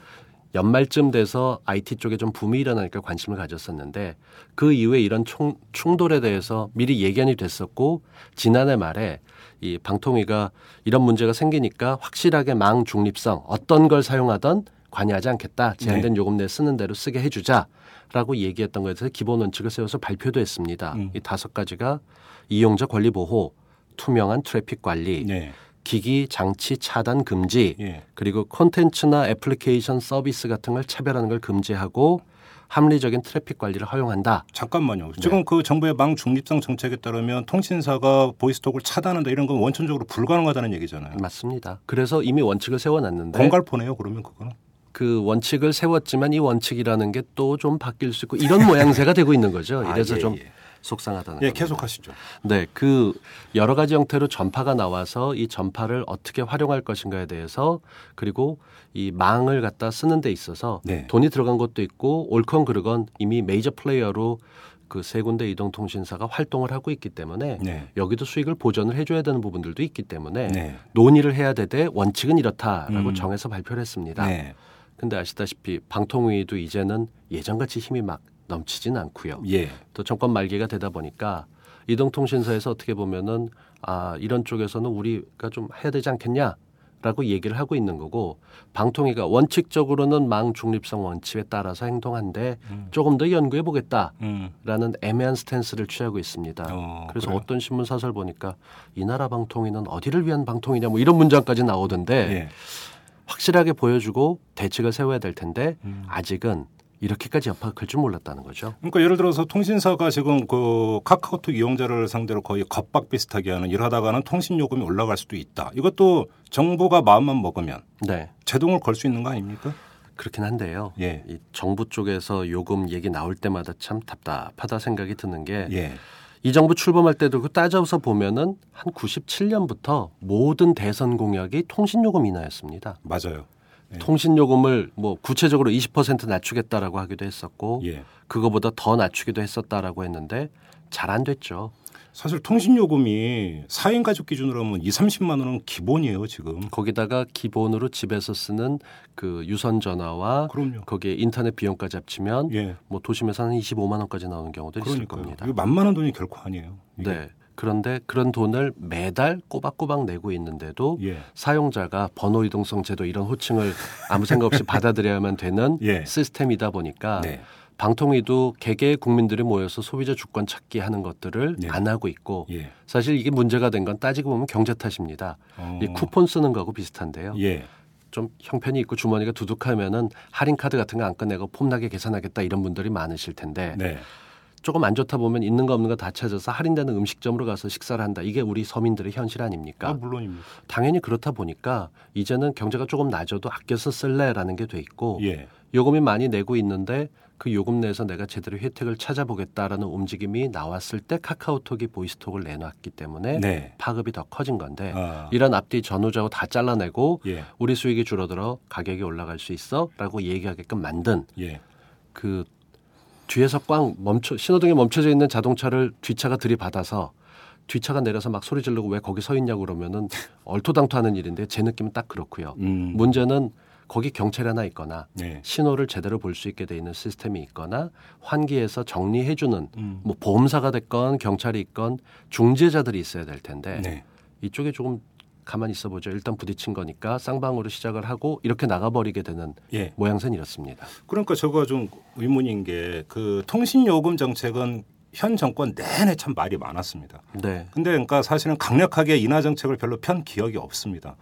연말쯤 돼서 IT 쪽에 좀 붐이 일어나니까 관심을 가졌었는데 그 이후에 이런 총, 충돌에 대해서 미리 예견이 됐었고 지난해 말에 이 방통위가 이런 문제가 생기니까 확실하게 망 중립성 어떤 걸 사용하던 관여하지 않겠다 제한된 요금 내 쓰는 대로 쓰게 해주자라고 얘기했던 것에 대해서 기본 원칙을 세워서 발표도 했습니다.
음.
이 다섯 가지가 이용자 권리 보호, 투명한 트래픽 관리,
네.
기기 장치 차단 금지,
예.
그리고 콘텐츠나 애플리케이션 서비스 같은 걸 차별하는 걸 금지하고 합리적인 트래픽 관리를 허용한다.
잠깐만요.
네.
지금 그 정부의 망 중립성 정책에 따르면 통신사가 보이스톡을 차단한다 이런 건 원천적으로 불가능하다는 얘기잖아요.
맞습니다. 그래서 이미 원칙을 세워놨는데
공갈포네요. 그러면 그거는.
그 원칙을 세웠지만 이 원칙이라는 게 또 좀 바뀔 수 있고 이런 모양새가 되고 있는 거죠.
아,
이래서
예,
좀
예.
속상하다는
예,
겁니다.
계속하시죠.
네, 그 여러 가지 형태로 전파가 나와서 이 전파를 어떻게 활용할 것인가에 대해서 그리고 이 망을 갖다 쓰는 데 있어서
네.
돈이 들어간 것도 있고 옳건 그르건 이미 메이저 플레이어로 그세 군데 이동 통신사가 활동을 하고 있기 때문에
네.
여기도 수익을 보전을 해줘야 되는 부분들도 있기 때문에
네.
논의를 해야 되되 원칙은 이렇다라고
음.
정해서 발표를 했습니다.
네.
근데 아시다시피 방통위도 이제는 예전같이 힘이 막 넘치진 않고요.
예.
또 정권 말기가 되다 보니까 이동통신사에서 어떻게 보면은 아 이런 쪽에서는 우리가 좀 해야 되지 않겠냐 라고 얘기를 하고 있는 거고 방통위가 원칙적으로는 망 중립성 원칙에 따라서 행동한데
음.
조금 더 연구해 보겠다라는
음.
애매한 스탠스를 취하고 있습니다.
어,
그래서
그래요?
어떤 신문 사설 보니까 이 나라 방통위는 어디를 위한 방통이냐 뭐 이런 문장까지 나오던데
예.
확실하게 보여주고 대책을 세워야 될 텐데
음.
아직은 이렇게까지 클줄 몰랐다는 거죠.
그러니까 예를 들어서 통신사가 지금 그 카카오톡 이용자를 상대로 거의 겁박 비슷하게 하는 이러다가는 통신 요금이 올라갈 수도 있다. 이것도 정부가 마음만 먹으면
네.
제동을 걸 수 있는 거 아닙니까?
그렇긴 한데요.
예.
이 정부 쪽에서 요금 얘기 나올 때마다 참 답답하다 생각이 드는 게이
예.
정부 출범할 때도 그 따져서 보면은 한 97년부터 모든 대선 공약이 통신 요금 인하였습니다.
맞아요. 예.
통신 요금을 뭐 구체적으로 20% 낮추겠다라고 하기도 했었고
예.
그거보다 더 낮추기도 했었다라고 했는데 잘 안 됐죠.
사실 통신 요금이 4인 가족 기준으로 하면 2, 30만 원은 기본이에요, 지금.
거기다가 기본으로 집에서 쓰는 그 유선 전화와
그럼요.
거기에 인터넷 비용까지 합치면
예.
뭐 도심에서는 25만 원까지 나오는 경우도 있을
그러니까요.
겁니다.
이거 만만한 돈이 결코 아니에요. 이게.
네. 그런데 그런 돈을 매달 꼬박꼬박 내고 있는데도
예.
사용자가 번호 이동성 제도 이런 호칭을 아무 생각 없이 받아들여야만 되는
예.
시스템이다 보니까
네.
방통위도 개개의 국민들이 모여서 소비자 주권 찾기 하는 것들을
네.
안 하고 있고
예.
사실 이게 문제가 된 건 따지고 보면 경제 탓입니다.
어.
이 쿠폰 쓰는 거하고 비슷한데요.
예.
좀 형편이 있고 주머니가 두둑하면은 할인 카드 같은 거 안 꺼내고 폼나게 계산하겠다 이런 분들이 많으실 텐데
네.
조금 안 좋다 보면 있는 거 없는 거 다 찾아서 할인되는 음식점으로 가서 식사를 한다. 이게 우리 서민들의 현실 아닙니까?
아, 물론입니다.
당연히 그렇다 보니까 이제는 경제가 조금 낮아도 아껴서 쓸래라는 게 돼 있고
예.
요금이 많이 내고 있는데 그 요금 내에서 내가 제대로 혜택을 찾아보겠다라는 움직임이 나왔을 때 카카오톡이 보이스톡을 내놨기 때문에
네.
파급이 더 커진 건데
아,
이런 앞뒤 전후좌우 다 잘라내고
예.
우리 수익이 줄어들어 가격이 올라갈 수 있어라고 얘기하게끔 만든
예.
그 뒤에서 꽝 멈춰 신호등에 멈춰져 있는 자동차를 뒷차가 들이받아서 뒷차가 내려서 막 소리 지르고 왜 거기 서 있냐고 그러면은 얼토당토하는 일인데 제 느낌은 딱 그렇고요.
음.
문제는 거기 경찰이 하나 있거나
네.
신호를 제대로 볼 수 있게 돼 있는 시스템이 있거나 환기에서 정리해 주는
음.
뭐 보험사가 됐건 경찰이 있건 중재자들이 있어야 될 텐데
네.
이쪽에 조금 가만히 있어 보죠. 일단 부딪힌 거니까 쌍방으로 시작을 하고 이렇게 나가버리게 되는
예.
모양새는 이렇습니다.
그러니까 저거 좀 의문인 게 그 통신 요금 정책은 현 정권 내내 참 말이 많았습니다.
네.
근데 그러니까 사실은 강력하게 인하 정책을 별로 편 기억이 없습니다.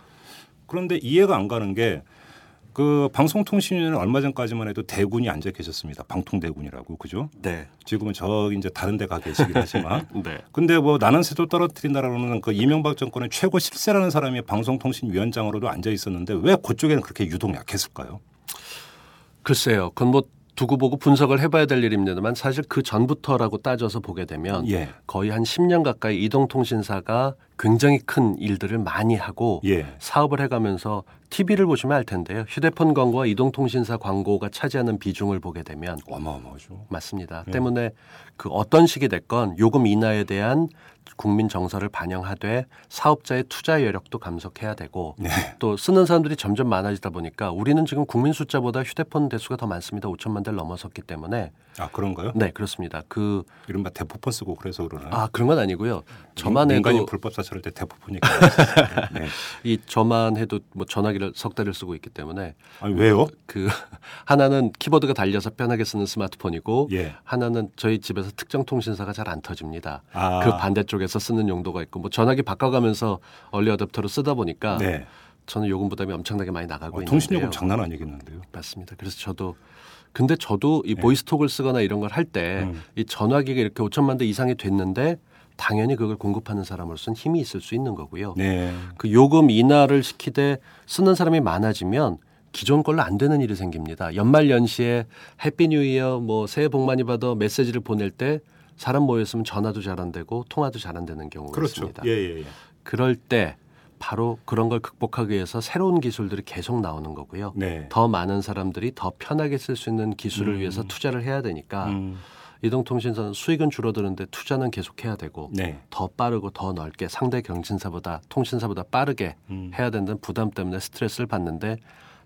그런데 이해가 안 가는 게 그 방송통신위는 얼마 전까지만 해도 대군이 앉아 계셨습니다. 방통대군이라고 그죠?
네.
지금은 저기 이제 다른 데 가 계시긴 하지만
네.
근데 뭐 나는 새도 떨어뜨린다라는 그 이명박 정권의 최고 실세라는 사람이 방송통신위원장으로도 앉아 있었는데 왜 그쪽에는 그렇게 유독 약했을까요?
글쎄요. 그건 뭐 두고 보고 분석을 해봐야 될 일입니다만 사실 그 전부터라고 따져서 보게 되면
예.
거의 한 10년 가까이 이동통신사가 굉장히 큰 일들을 많이 하고
예.
사업을 해가면서 TV를 보시면 알 텐데요. 휴대폰 광고와 이동통신사 광고가 차지하는 비중을 보게 되면
어마어마하죠.
맞습니다.
네.
때문에 그 어떤 식이 됐건 요금 인하에 대한 국민 정서를 반영하되 사업자의 투자 여력도 감속해야 되고
네.
또 쓰는 사람들이 점점 많아지다 보니까 우리는 지금 국민 숫자보다 휴대폰 대수가 더 많습니다. 5천만 대를 넘어섰기 때문에
아 그런가요?
네 그렇습니다. 그아
이른바 대포폰 쓰고 그래서 그러나요?
그런 건 아니고요. 저만 해도
불법 사찰할 때 대포폰이니까. 네.
이 저만 해도 뭐 전화기를 석 대를 쓰고 있기 때문에
아니 왜요?
그 하나는 키보드가 달려서 편하게 쓰는 스마트폰이고
예.
하나는 저희 집에서 특정 통신사가 잘 안 터집니다.
아.
그 반대쪽에서 쓰는 용도가 있고 뭐 전화기 바꿔가면서 얼리 어댑터로 쓰다 보니까
네.
저는 요금 부담이 엄청나게 많이 나가고
어,
있는데요.
통신요금 장난 아니겠는데요.
맞습니다. 그래서 저도 근데 저도 이 보이스톡을 쓰거나 이런 걸 할 때 이
음.
전화기가 이렇게 5천만 대 이상이 됐는데 당연히 그걸 공급하는 사람으로서는 힘이 있을 수 있는 거고요.
네.
그 요금 인하를 시키되 쓰는 사람이 많아지면 기존 걸로 안 되는 일이 생깁니다. 연말 연시에 Happy New Year 뭐 새해 복 많이 받아 메시지를 보낼 때 사람 모였으면 전화도 잘 안 되고 통화도 잘 안 되는 경우가
그렇죠.
있습니다.
예, 예, 예.
그럴 때 바로 그런 걸 극복하기 위해서 새로운 기술들이 계속 나오는 거고요.
네.
더 많은 사람들이 더 편하게 쓸 수 있는 기술을
음.
위해서 투자를 해야 되니까
음,
이동통신사는 수익은 줄어드는데 투자는 계속해야 되고
네.
더 빠르고 더 넓게 상대 경신사보다 통신사보다 빠르게
음,
해야 된다는 부담 때문에 스트레스를 받는데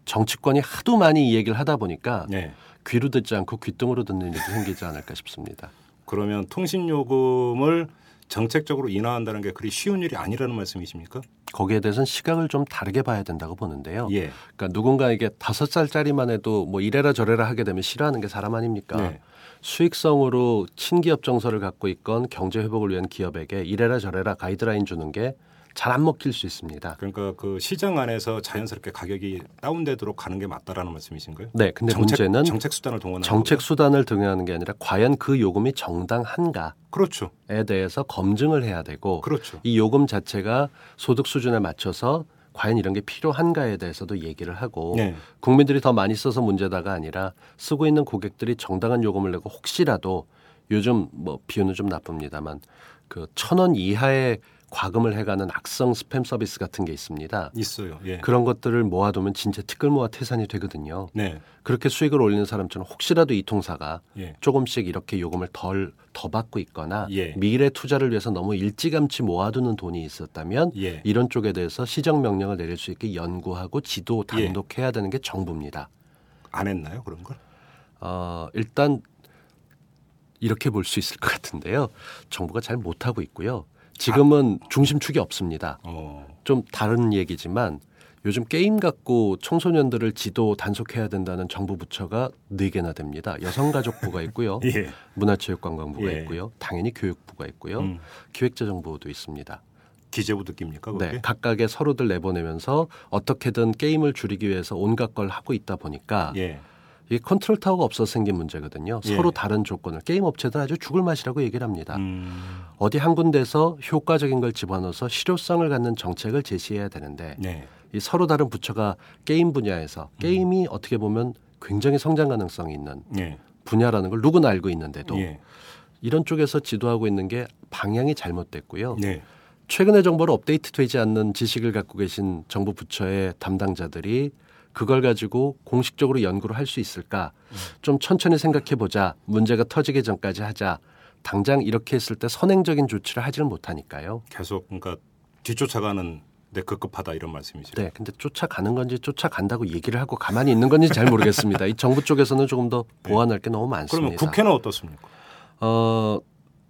정치권이 하도 많이 이 얘기를 하다 보니까
네.
귀로 듣지 않고 귓등으로 듣는 일도 생기지 않을까 싶습니다.
그러면 통신 요금을 정책적으로 인하한다는 게 그리 쉬운 일이 아니라는 말씀이십니까?
거기에 대해서는 시각을 좀 다르게 봐야 된다고 보는데요.
예.
그러니까 누군가에게 다섯 살짜리만 해도 뭐 이래라 저래라 하게 되면 싫어하는 게 사람 아닙니까?
네.
수익성으로 친기업 정서를 갖고 있건 경제 회복을 위한 기업에게 이래라 저래라 가이드라인 주는 게 잘 안 먹힐 수 있습니다.
그러니까 그 시장 안에서 자연스럽게 가격이 다운되도록 가는 게 맞다라는 말씀이신가요?
네, 근데
정책,
문제는
정책 수단을 동원하는
정책? 수단을 등용하는 게 아니라 과연 그 요금이 정당한가에
그렇죠.
대해서 검증을 해야 되고
그렇죠.
이 요금 자체가 소득 수준에 맞춰서 과연 이런 게 필요한가에 대해서도 얘기를 하고
네.
국민들이 더 많이 써서 문제다가 아니라 쓰고 있는 고객들이 정당한 요금을 내고 혹시라도 요즘 뭐 비유는 좀 나쁩니다만 그 천 원 이하의 과금을 해가는 악성 스팸 서비스 같은 게 있습니다.
있어요. 예.
그런 것들을 모아두면 진짜 티끌 모아 태산이 되거든요.
네.
그렇게 수익을 올리는 사람처럼 혹시라도 이 통사가
예.
조금씩 이렇게 요금을 덜 더 받고 있거나
예.
미래 투자를 위해서 너무 일찌감치 모아두는 돈이 있었다면
예.
이런 쪽에 대해서 시정 명령을 내릴 수 있게 연구하고 지도
예.
단독해야 되는 게 정부입니다.
안 했나요 그런 걸?
어, 일단 이렇게 볼 수 있을 것 같은데요. 정부가 잘 못하고 있고요. 지금은 중심축이 없습니다.
어.
좀 다른 얘기지만 요즘 게임 갖고 청소년들을 지도 단속해야 된다는 정부 부처가 네 개나 됩니다. 여성가족부가 있고요.
예.
문화체육관광부가
예.
있고요. 당연히 교육부가 있고요.
음.
기획재정부도 있습니다.
기재부 듣깁니까? 그게?
네, 각각의 서류들 내보내면서 어떻게든 게임을 줄이기 위해서 온갖 걸 하고 있다 보니까
예.
이게 컨트롤 타워가 없어서 생긴 문제거든요.
예.
서로 다른 조건을 게임 업체들 아주 죽을 맛이라고 얘기를 합니다.
음,
어디 한 군데서 효과적인 걸 집어넣어서 실효성을 갖는 정책을 제시해야 되는데
네.
이 서로 다른 부처가 게임 분야에서 게임이 어떻게 보면 굉장히 성장 가능성이 있는
예.
분야라는 걸 누구나 알고 있는데도
예.
이런 쪽에서 지도하고 있는 게 방향이 잘못됐고요.
네.
최근의 정보로 업데이트되지 않는 지식을 갖고 계신 정부 부처의 담당자들이 그걸 가지고 공식적으로 연구를 할 수 있을까? 좀 천천히 생각해 보자. 문제가 터지기 전까지 하자. 당장 이렇게 했을 때 선행적인 조치를 하지를 못하니까요.
계속 그러니까 뒤쫓아가는 데 급급하다 이런 말씀이죠.
네, 근데 쫓아가는 건지 쫓아간다고 얘기를 하고 가만히 있는 건지 잘 모르겠습니다. 이 정부 쪽에서는 조금 더 보완할 게 너무 많습니다.
그러면 국회는 어떻습니까?
어,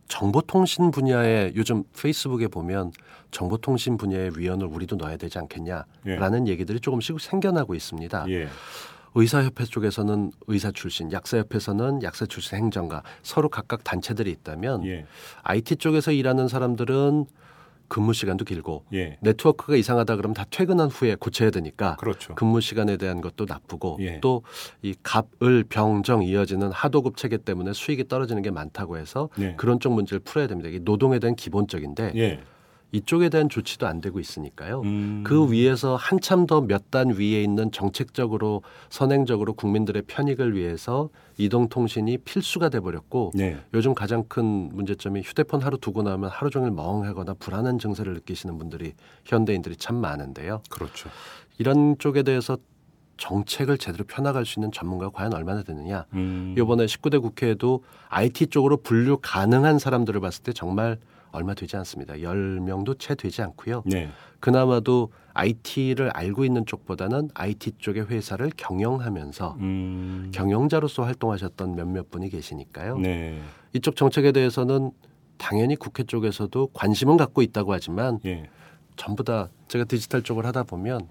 정보통신 분야에 요즘 페이스북에 보면 정보통신 분야의 위원을 우리도 넣어야 되지 않겠냐라는 얘기들이 조금씩 생겨나고 있습니다.
예.
의사협회 쪽에서는 의사 출신, 약사협회에서는 약사 출신 행정가 서로 각각 단체들이 있다면
예.
IT 쪽에서 일하는 사람들은 근무 시간도 길고
예.
네트워크가 이상하다 그러면 다 퇴근한 후에 고쳐야 되니까
그렇죠.
근무 시간에 대한 것도 나쁘고
예.
또이 갑을 병정 이어지는 하도급 체계 때문에 수익이 떨어지는 게 많다고 해서
예.
그런 쪽 문제를 풀어야 됩니다. 이게 노동에 대한 기본적인데
예.
이쪽에 대한 조치도 안 되고 있으니까요.
음.
그 위에서 한참 더 몇 단 위에 있는 정책적으로 선행적으로 국민들의 편익을 위해서 이동통신이 필수가 돼 버렸고
네.
요즘 가장 큰 문제점이 휴대폰 하루 두고 나면 하루 종일 멍하거나 불안한 증세를 느끼시는 분들이 현대인들이 참 많은데요.
그렇죠.
이런 쪽에 대해서 정책을 제대로 펴나갈 수 있는 전문가가 과연 얼마나 되느냐.
음.
이번에 19대 국회에도 IT 쪽으로 분류 가능한 사람들을 봤을 때 정말 얼마 되지 않습니다. 10명도 채 되지 않고요.
네.
그나마도 IT를 알고 있는 쪽보다는 IT 쪽의 회사를 경영하면서
음.
경영자로서 활동하셨던 몇몇 분이 계시니까요.
네.
이쪽 정책에 대해서는 당연히 국회 쪽에서도 관심은 갖고 있다고 하지만
예.
전부 다 제가 디지털 쪽을 하다 보면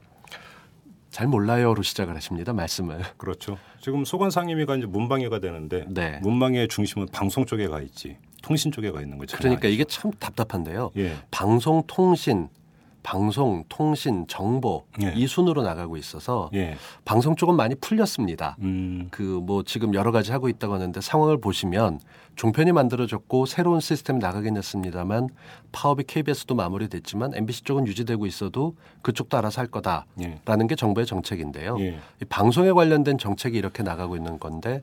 잘 몰라요로 시작을 하십니다 말씀을.
그렇죠. 지금 소관 상임위가 이제 문방위가 되는데
네.
문방위의 중심은 방송 쪽에 가 있지 통신 쪽에 가 있는 거죠.
그러니까 이게 참 답답한데요.
예.
방송 통신, 방송 통신 정보
예.
이 순으로 나가고 있어서
예.
방송 쪽은 많이 풀렸습니다.
음.
그뭐 지금 여러 가지 하고 있다고 하는데 상황을 보시면 종편이 만들어졌고 새로운 시스템이 나가긴 했습니다만 파업이 KBS도 마무리됐지만 MBC 쪽은 유지되고 있어도 그쪽도 알아서 할 거다라는
예.
게 정부의 정책인데요.
예.
이 방송에 관련된 정책이 이렇게 나가고 있는 건데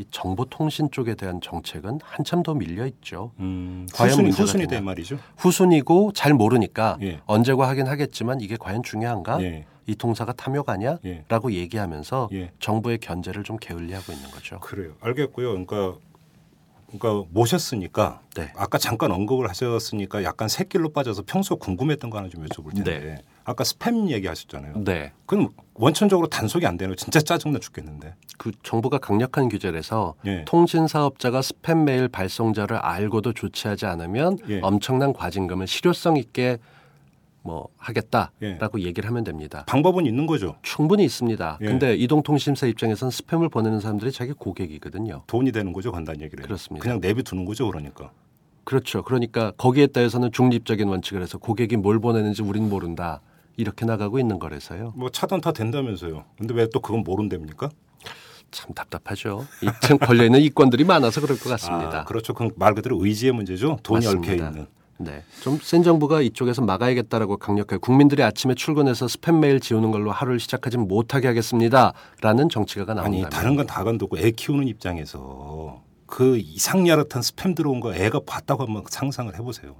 이 정보통신 쪽에 대한 정책은 한참 더 밀려 있죠.
음.
과연
후순위
문제가
후순위
되냐.
된 말이죠.
후순이고 잘 모르니까
예.
언제고 하긴 하겠지만 이게 과연 중요한가?
예.
이 통사가 탐욕 아니야?
예.
라고 얘기하면서
예.
정부의 견제를 좀 게을리하고 있는 거죠.
그래요. 알겠고요. 그러니까 그러니까 모셨으니까
네.
아까 잠깐 언급을 하셨으니까 약간 새길로 빠져서 평소 궁금했던 거 하나 좀 여쭤볼 텐데
네.
아까 스팸 얘기하셨잖아요.
네.
그럼 원천적으로 단속이 안 되는 거 진짜 짜증나 죽겠는데.
그 정부가 강력한 규제를 해서
예.
통신 사업자가 스팸 메일 발송자를 알고도 조치하지 않으면
예.
엄청난 과징금을 실효성 있게 뭐 하겠다라고
예.
얘기를 하면 됩니다.
방법은 있는 거죠.
충분히 있습니다.
예.
근데 이동통신사 입장에서는 스팸을 보내는 사람들이 자기 고객이거든요.
돈이 되는 거죠. 간단히 얘기를.
그렇습니다.
그냥 내비 두는 거죠. 그러니까.
그렇죠. 그러니까 거기에 따라서는 중립적인 원칙을 해서 고객이 뭘 보내는지 우린 모른다. 이렇게 나가고 있는 거라서요.
뭐 차단 다 된다면서요. 근데 왜 또 그건 모른답니까?
참 답답하죠. 이층 걸려 있는 이권들이 많아서 그럴 것 같습니다.
아, 그렇죠. 그건 말 그대로 의지의 문제죠. 돈이 얽혀. 있는.
네. 좀 센 정부가 이쪽에서 막아야겠다라고 강력하게 국민들이 아침에 출근해서 스팸 메일 지우는 걸로 하루를 시작하지 못하게 하겠습니다라는 정치가가
아니
나온다면
다른 건 다 간두고 애 키우는 입장에서 그 이상야릇한 스팸 들어온 거 애가 봤다고 한번 상상을 해보세요.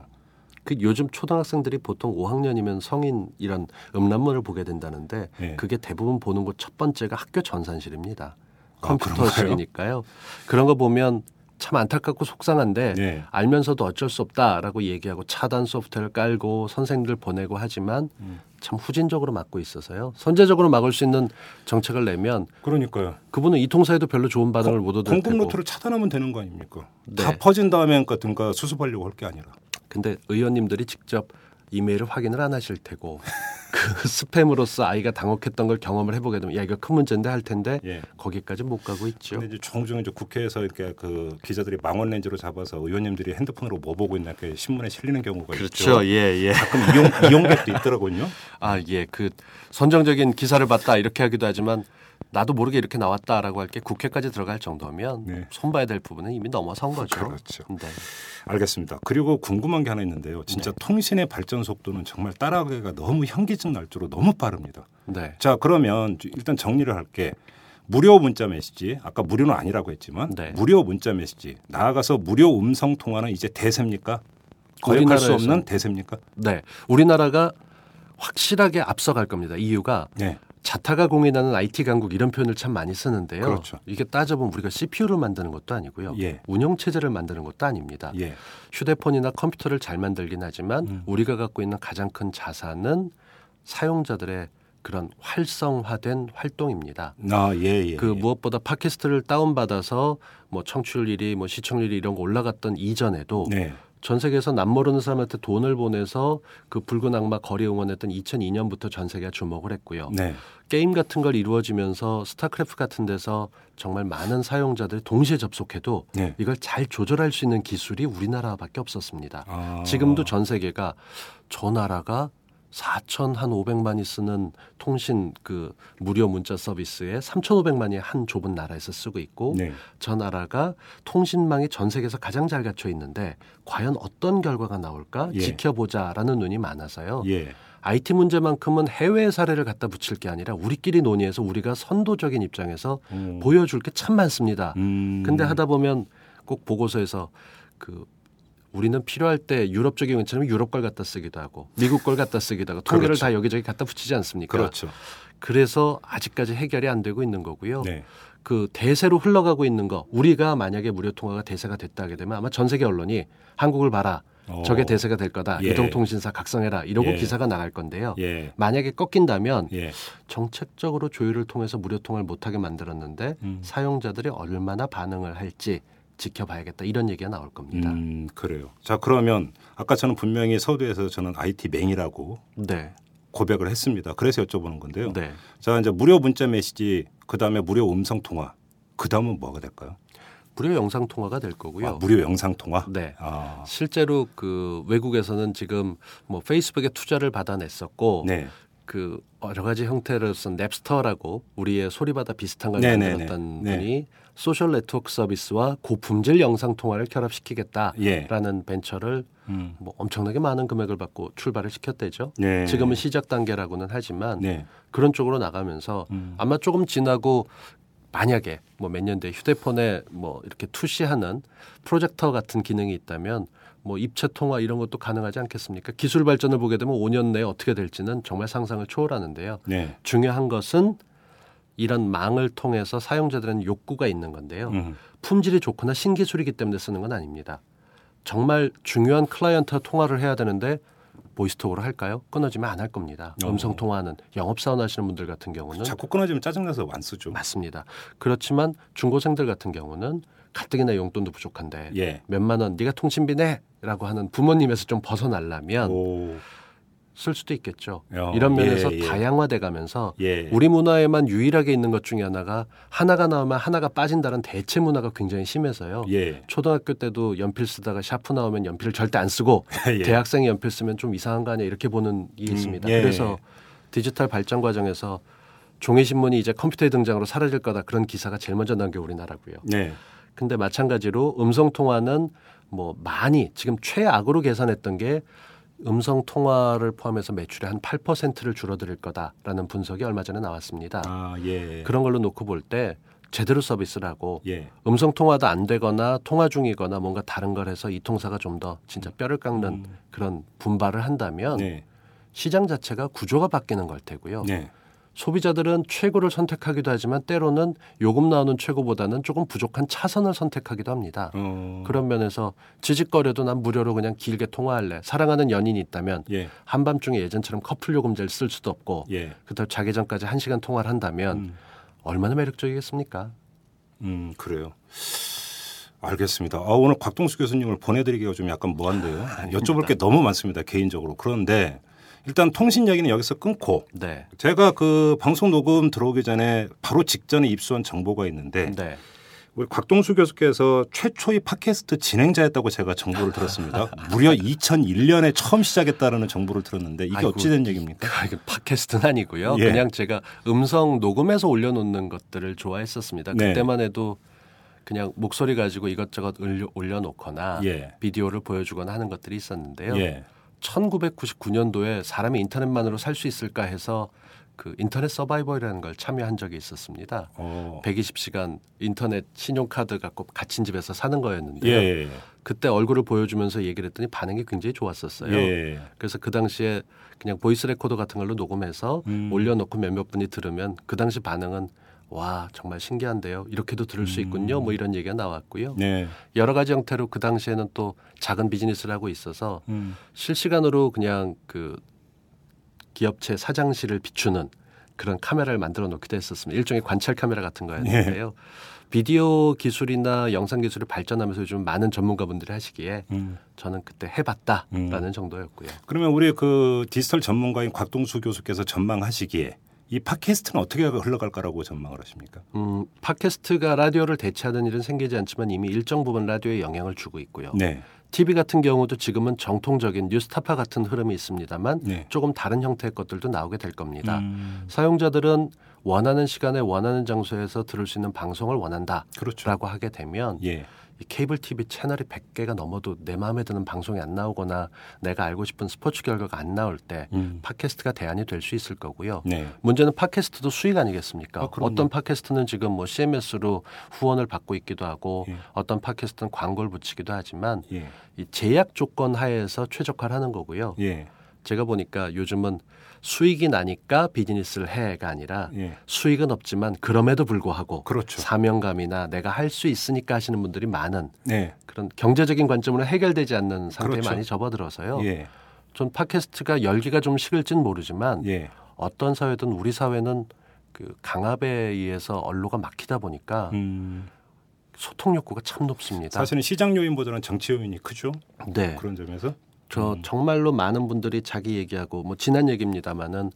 그 요즘 초등학생들이 보통 5학년이면 성인 이런 음란물을 보게 된다는데
예.
그게 대부분 보는 곳 첫 번째가 학교 전산실입니다.
아,
컴퓨터실이니까요. 그런 거 보면 참 안타깝고 속상한데
네.
알면서도 어쩔 수 없다라고 얘기하고 차단 소프트웨어를 깔고 선생님들 보내고 하지만
음.
참 후진적으로 막고 있어서요. 선제적으로 막을 수 있는 정책을 내면
그러니까요.
그분은 이 통사에도 별로 좋은 반응을 못 얻을
공공
테고.
노트를 차단하면 되는 거 아닙니까?
네.
다 퍼진 다음에 그러니까 수습하려고 할 게 아니라.
근데 의원님들이 직접 이메일을 확인을 안 하실 테고 그 스팸으로서 아이가 당혹했던 걸 경험을 해보게 되면 야 이거 큰 문제인데 할 텐데
예.
거기까지 못 가고 있죠.
근데 이제 종종 이제 국회에서 이렇게 그 기자들이 망원 렌즈로 잡아서 의원님들이 핸드폰으로 뭐 보고 있나 이렇게 신문에 실리는 경우가 있죠.
예, 예.
가끔 이용 이용객도 있더라고요.
아, 예. 그 선정적인 기사를 봤다 이렇게 하기도 하지만 나도 모르게 이렇게 나왔다라고 할 게 국회까지 들어갈 정도면
네.
손봐야 될 부분은 이미 넘어선 거죠.
그렇죠.
네.
알겠습니다. 그리고 궁금한 게 하나 있는데요. 진짜 통신의 발전 속도는 정말 따라가기가 너무 현기증 날 정도로 너무 빠릅니다.
네.
자 그러면 일단 정리를 할게. 무료 문자 메시지 아까 무료는 아니라고 했지만
네.
무료 문자 메시지 나아가서 무료 음성 통화는 이제 대세입니까? 거역할 수 없는 대세입니까?
네. 우리나라가 확실하게 앞서갈 겁니다. 이유가
네.
자타가 공인하는 IT 강국 이런 표현을 참 많이 쓰는데요.
그렇죠.
이게 따져보면 우리가 CPU를 만드는 것도 아니고요.
예.
운영 체제를 만드는 것도 아닙니다.
예.
휴대폰이나 컴퓨터를 잘 만들긴 하지만
음.
우리가 갖고 있는 가장 큰 자산은 사용자들의 그런 활성화된 활동입니다.
아, 예, 예.
그
예.
무엇보다 팟캐스트를 다운받아서 뭐 청취율 1위, 뭐 시청률 1위 이런 거 올라갔던 이전에도
네.
전 세계에서 남 모르는 사람한테 돈을 보내서 그 붉은 악마 거리 응원했던 2002년부터 전 세계가 주목을 했고요.
네.
게임 같은 걸 이루어지면서 스타크래프트 같은 데서 정말 많은 사용자들이 동시에 접속해도
네.
이걸 잘 조절할 수 있는 기술이 우리나라밖에 없었습니다.
아.
지금도 전 세계가 저 나라가 4천 한 500만이 쓰는 통신 그 무료 문자 서비스에 3,500만이 한 좁은 나라에서 쓰고 있고
네.
저 나라가 통신망이 전 세계에서 가장 잘 갖춰 있는데 과연 어떤 결과가 나올까
예.
지켜보자라는 눈이 많아서요.
예.
IT 문제만큼은 해외 사례를 갖다 붙일 게 아니라 우리끼리 논의해서 우리가 선도적인 입장에서
음.
보여줄 게 참 많습니다.
음.
근데 하다 보면 꼭 보고서에서 그 우리는 필요할 때 유럽 쪽의 경우처럼 유럽 걸 갖다 쓰기도 하고 미국 걸 갖다 쓰기도 하고 통계를
그렇죠.
다 여기저기 갖다 붙이지 않습니까?
그렇죠.
그래서 아직까지 해결이 안 되고 있는 거고요.
네.
그 대세로 흘러가고 있는 거 우리가 만약에 무료 통화가 대세가 됐다 하게 되면 아마 전 세계 언론이 한국을 봐라
어.
저게 대세가 될 거다
예.
이동통신사 각성해라 이러고
예.
기사가 나갈 건데요.
예.
만약에 꺾인다면
예.
정책적으로 조율을 통해서 무료 통화를 못하게 만들었는데
음.
사용자들이 얼마나 반응을 할지 지켜봐야겠다 이런 얘기가 나올 겁니다.
음, 그래요. 자, 그러면 아까 저는 분명히 서두에서 저는 IT 맹이라고
네,
고백을 했습니다. 그래서 여쭤보는 건데요.
네.
자, 이제 무료 문자 메시지, 그 다음에 무료 음성 통화, 그 다음은 뭐가 될까요?
무료 영상 통화가 될 거고요.
아, 무료 영상 통화.
네.
아,
실제로 그 외국에서는 지금 뭐 페이스북에 투자를 받아냈었고
네.
그 여러 가지 형태를 쓴 냅스터라고 우리의 소리바다 비슷한 걸
네네네.
만들었던
네.
분이 소셜 네트워크 서비스와 고품질 영상 통화를 결합시키겠다라는
예.
벤처를
음.
뭐 엄청나게 많은 금액을 받고 출발을 시켰대죠.
네.
지금은 시작 단계라고는 하지만
네.
그런 쪽으로 나가면서
음.
아마 조금 지나고 만약에 뭐 몇 년 뒤에 휴대폰에 뭐 이렇게 투시하는 프로젝터 같은 기능이 있다면 뭐 입체 통화 이런 것도 가능하지 않겠습니까? 기술 발전을 보게 되면 5년 내에 어떻게 될지는 정말 상상을 초월하는데요.
네.
중요한 것은 이런 망을 통해서 사용자들은 욕구가 있는 건데요.
음.
품질이 좋거나 신기술이기 때문에 쓰는 건 아닙니다. 정말 중요한 클라이언트와 통화를 해야 되는데 보이스톡으로 할까요? 끊어지면 안 할 겁니다.
어.
음성 통화는 영업사원 하시는 분들 같은 경우는
자꾸 끊어지면 짜증나서 안 쓰죠.
맞습니다. 그렇지만 중고생들 같은 경우는 가뜩이나 용돈도 부족한데
예.
몇만 원 네가 통신비 내라고 하는 부모님에서 좀 벗어나려면
오.
쓸 수도 있겠죠.
어,
이런 면에서
예, 예.
다양화돼 가면서
예.
우리 문화에만 유일하게 있는 것 중에 하나가 하나가 나오면 하나가 빠진다는 대체 문화가 굉장히 심해서요.
예.
초등학교 때도 연필 쓰다가 샤프 나오면 연필을 절대 안 쓰고
예.
대학생이 연필 쓰면 좀 이상한 거 아니야 이렇게 보는 게
음,
있습니다.
예.
그래서 디지털 발전 과정에서 종이 신문이 이제 컴퓨터의 등장으로 사라질 거다 그런 기사가 제일 먼저 나온 게 우리나라고요.
네.
근데 마찬가지로 음성 통화는 뭐 많이 지금 최악으로 계산했던 게 음성 통화를 포함해서 매출의 한 8%를 줄어들 거다라는 분석이 얼마 전에 나왔습니다.
아, 예.
그런 걸로 놓고 볼 때 제대로 서비스를 하고
예.
음성 통화도 안 되거나 통화 중이거나 뭔가 다른 걸 해서 이 통사가 좀 더 진짜 뼈를 깎는 그런 분발을 한다면
네.
시장 자체가 구조가 바뀌는 걸 테고요.
네.
소비자들은 최고를 선택하기도 하지만 때로는 요금 나오는 최고보다는 조금 부족한 차선을 선택하기도 합니다.
어.
그런 면에서 지직거려도 난 무료로 그냥 길게 통화할래. 사랑하는 연인이 있다면
예.
한밤중에 예전처럼 커플 요금제를 쓸 수도 없고
예.
그다음 자기 전까지 한 시간 통화를 한다면
음.
얼마나 매력적이겠습니까?
음, 그래요. 알겠습니다. 아, 오늘 곽동수 교수님을 보내드리기가 좀 약간 뭐한데요. 여쭤볼 게 너무 많습니다. 개인적으로. 그런데 일단 통신 얘기는 여기서 끊고
네.
제가 그 방송 녹음 들어오기 전에 바로 직전에 입수한 정보가 있는데
네.
우리 곽동수 교수께서 최초의 팟캐스트 진행자였다고 제가 정보를 들었습니다. 무려 2001년에 처음 시작했다라는 정보를 들었는데 이게
아이고,
어찌된 얘기입니까?
아, 이게 팟캐스트는 아니고요.
예.
그냥 제가 음성 녹음해서 올려놓는 것들을 좋아했었습니다.
네.
그때만 해도 그냥 목소리 가지고 이것저것 올려, 올려놓거나
예.
비디오를 보여주거나 하는 것들이 있었는데요.
예.
1999년도에 사람이 인터넷만으로 살 수 있을까 해서 그 인터넷 서바이벌이라는 걸 참여한 적이 있었습니다.
어.
120시간 인터넷 신용카드 갖고 갇힌 집에서 사는
예.
거였는데요.
예.
그때 얼굴을 보여주면서 얘기를 했더니 반응이 굉장히 좋았었어요.
예.
그래서 그 당시에 그냥 보이스 레코더 같은 걸로 녹음해서
음.
올려놓고 몇몇 분이 들으면 그 당시 반응은 와 정말 신기한데요. 이렇게도 들을 수 있군요. 뭐 이런 얘기가 나왔고요.
네.
여러 가지 형태로 그 당시에는 또 작은 비즈니스를 하고 있어서
음.
실시간으로 그냥 그 기업체 사장실을 비추는 그런 카메라를 만들어 놓기도 했었습니다. 일종의 관찰 카메라 같은 거였는데요. 비디오 기술이나 영상 기술이 발전하면서 요즘 많은 전문가분들이 하시기에
음.
저는 그때 해봤다라는 정도였고요.
그러면 우리 그 디지털 전문가인 곽동수 교수께서 전망하시기에 이 팟캐스트는 어떻게 흘러갈까라고 전망을 하십니까?
음, 팟캐스트가 라디오를 대체하는 일은 생기지 않지만 이미 일정 부분 라디오에 영향을 주고 있고요.
네.
TV 같은 경우도 지금은 정통적인 뉴스타파 같은 흐름이 있습니다만
네.
조금 다른 형태의 것들도 나오게 될 겁니다.
음.
사용자들은 원하는 시간에 원하는 장소에서 들을 수 있는 방송을 원한다라고
그렇죠.
하게 되면
예.
이 케이블 TV 채널이 100개가 넘어도 내 마음에 드는 방송이 안 나오거나 내가 알고 싶은 스포츠 결과가 안 나올 때
음.
팟캐스트가 대안이 될 수 있을 거고요.
네.
문제는 팟캐스트도 수익 아니겠습니까?
아.
어떤 팟캐스트는 지금 뭐 CMS로 후원을 받고 있기도 하고
예.
어떤 팟캐스트는 광고를 붙이기도 하지만
예.
이 제약 조건 하에서 최적화를 하는 거고요.
예.
제가 보니까 요즘은 수익이 나니까 비즈니스를 해가 아니라
예.
수익은 없지만 그럼에도 불구하고
그렇죠.
사명감이나 내가 할 수 있으니까 하시는 분들이 많은
네.
그런 경제적인 관점으로 해결되지 않는 상태에
그렇죠.
많이 접어들어서요.
예.
전 팟캐스트가 열기가 좀 식을진 모르지만
예.
어떤 사회든 우리 사회는 그 강압에 의해서 언로가 막히다 보니까
음.
소통 욕구가 참 높습니다.
사실은 시장 요인보다는 정치 요인이 크죠.
네.
그런 점에서.
저
음.
정말로 많은 분들이 자기 얘기하고 뭐 지난 얘기입니다마는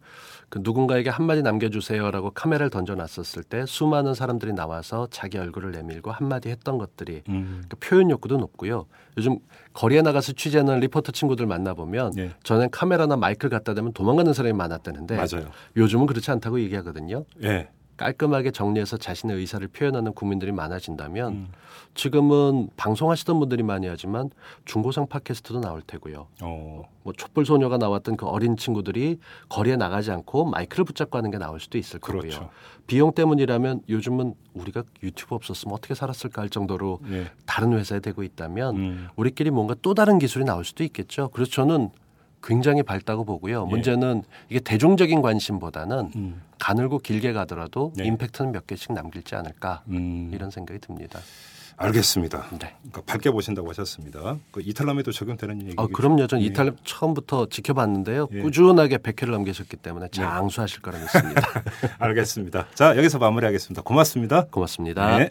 그 누군가에게 한마디 남겨주세요라고 카메라를 던져놨었을 때 수많은 사람들이 나와서 자기 얼굴을 내밀고 한마디 했던 것들이
음.
그 표현 욕구도 높고요. 요즘 거리에 나가서 취재하는 리포터 친구들 만나보면
예.
전엔 카메라나 마이크를 갖다 대면 도망가는 사람이 많았다는데
맞아요.
요즘은 그렇지 않다고 얘기하거든요.
예.
깔끔하게 정리해서 자신의 의사를 표현하는 국민들이 많아진다면
음.
지금은 방송하시던 분들이 많이 하지만 중고상 팟캐스트도 나올 테고요.
어.
뭐 촛불 소녀가 나왔던 그 어린 친구들이 거리에 나가지 않고 마이크를 붙잡고 하는 게 나올 수도 있을 거고요.
그렇죠.
비용 때문이라면 요즘은 우리가 유튜브 없었으면 어떻게 살았을까 할 정도로
예.
다른 회사에 되고 있다면
음.
우리끼리 뭔가 또 다른 기술이 나올 수도 있겠죠. 그래서 저는 굉장히 밝다고 보고요.
예.
문제는 이게 대중적인 관심보다는
음.
가늘고 길게 가더라도
네.
임팩트는 몇 개씩 남길지 않을까
음.
이런 생각이 듭니다.
알겠습니다.
네.
그러니까 밝게 보신다고 하셨습니다. 그 이탈남에도 적용되는 얘기.
아, 그럼요. 전
예.
이탈 처음부터 지켜봤는데요.
예.
꾸준하게 100회를 넘기셨기 때문에 장수하실 거라 믿습니다.
알겠습니다. 자 여기서 마무리하겠습니다. 고맙습니다.
고맙습니다.
네.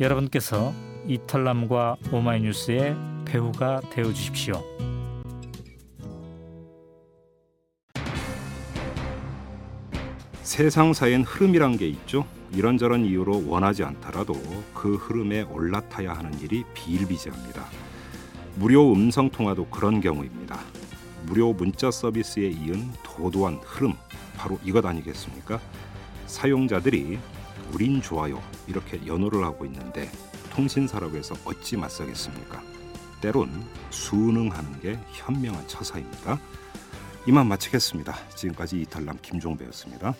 여러분께서 이털남과 오마이뉴스의 배우가 되어 주십시오.
세상사엔 흐름이란 게 있죠. 이런저런 이유로 원하지 않더라도 그 흐름에 올라타야 하는 일이 비일비재합니다. 무료 음성 통화도 그런 경우입니다. 무료 문자 서비스에 이은 도도한 흐름 바로 이것 아니겠습니까? 사용자들이 우린 좋아요 이렇게 연호를 하고 있는데 통신사라고 해서 어찌 맞서겠습니까? 때론 순응하는 게 현명한 처사입니다. 이만 마치겠습니다. 지금까지 이탈남 김종배였습니다.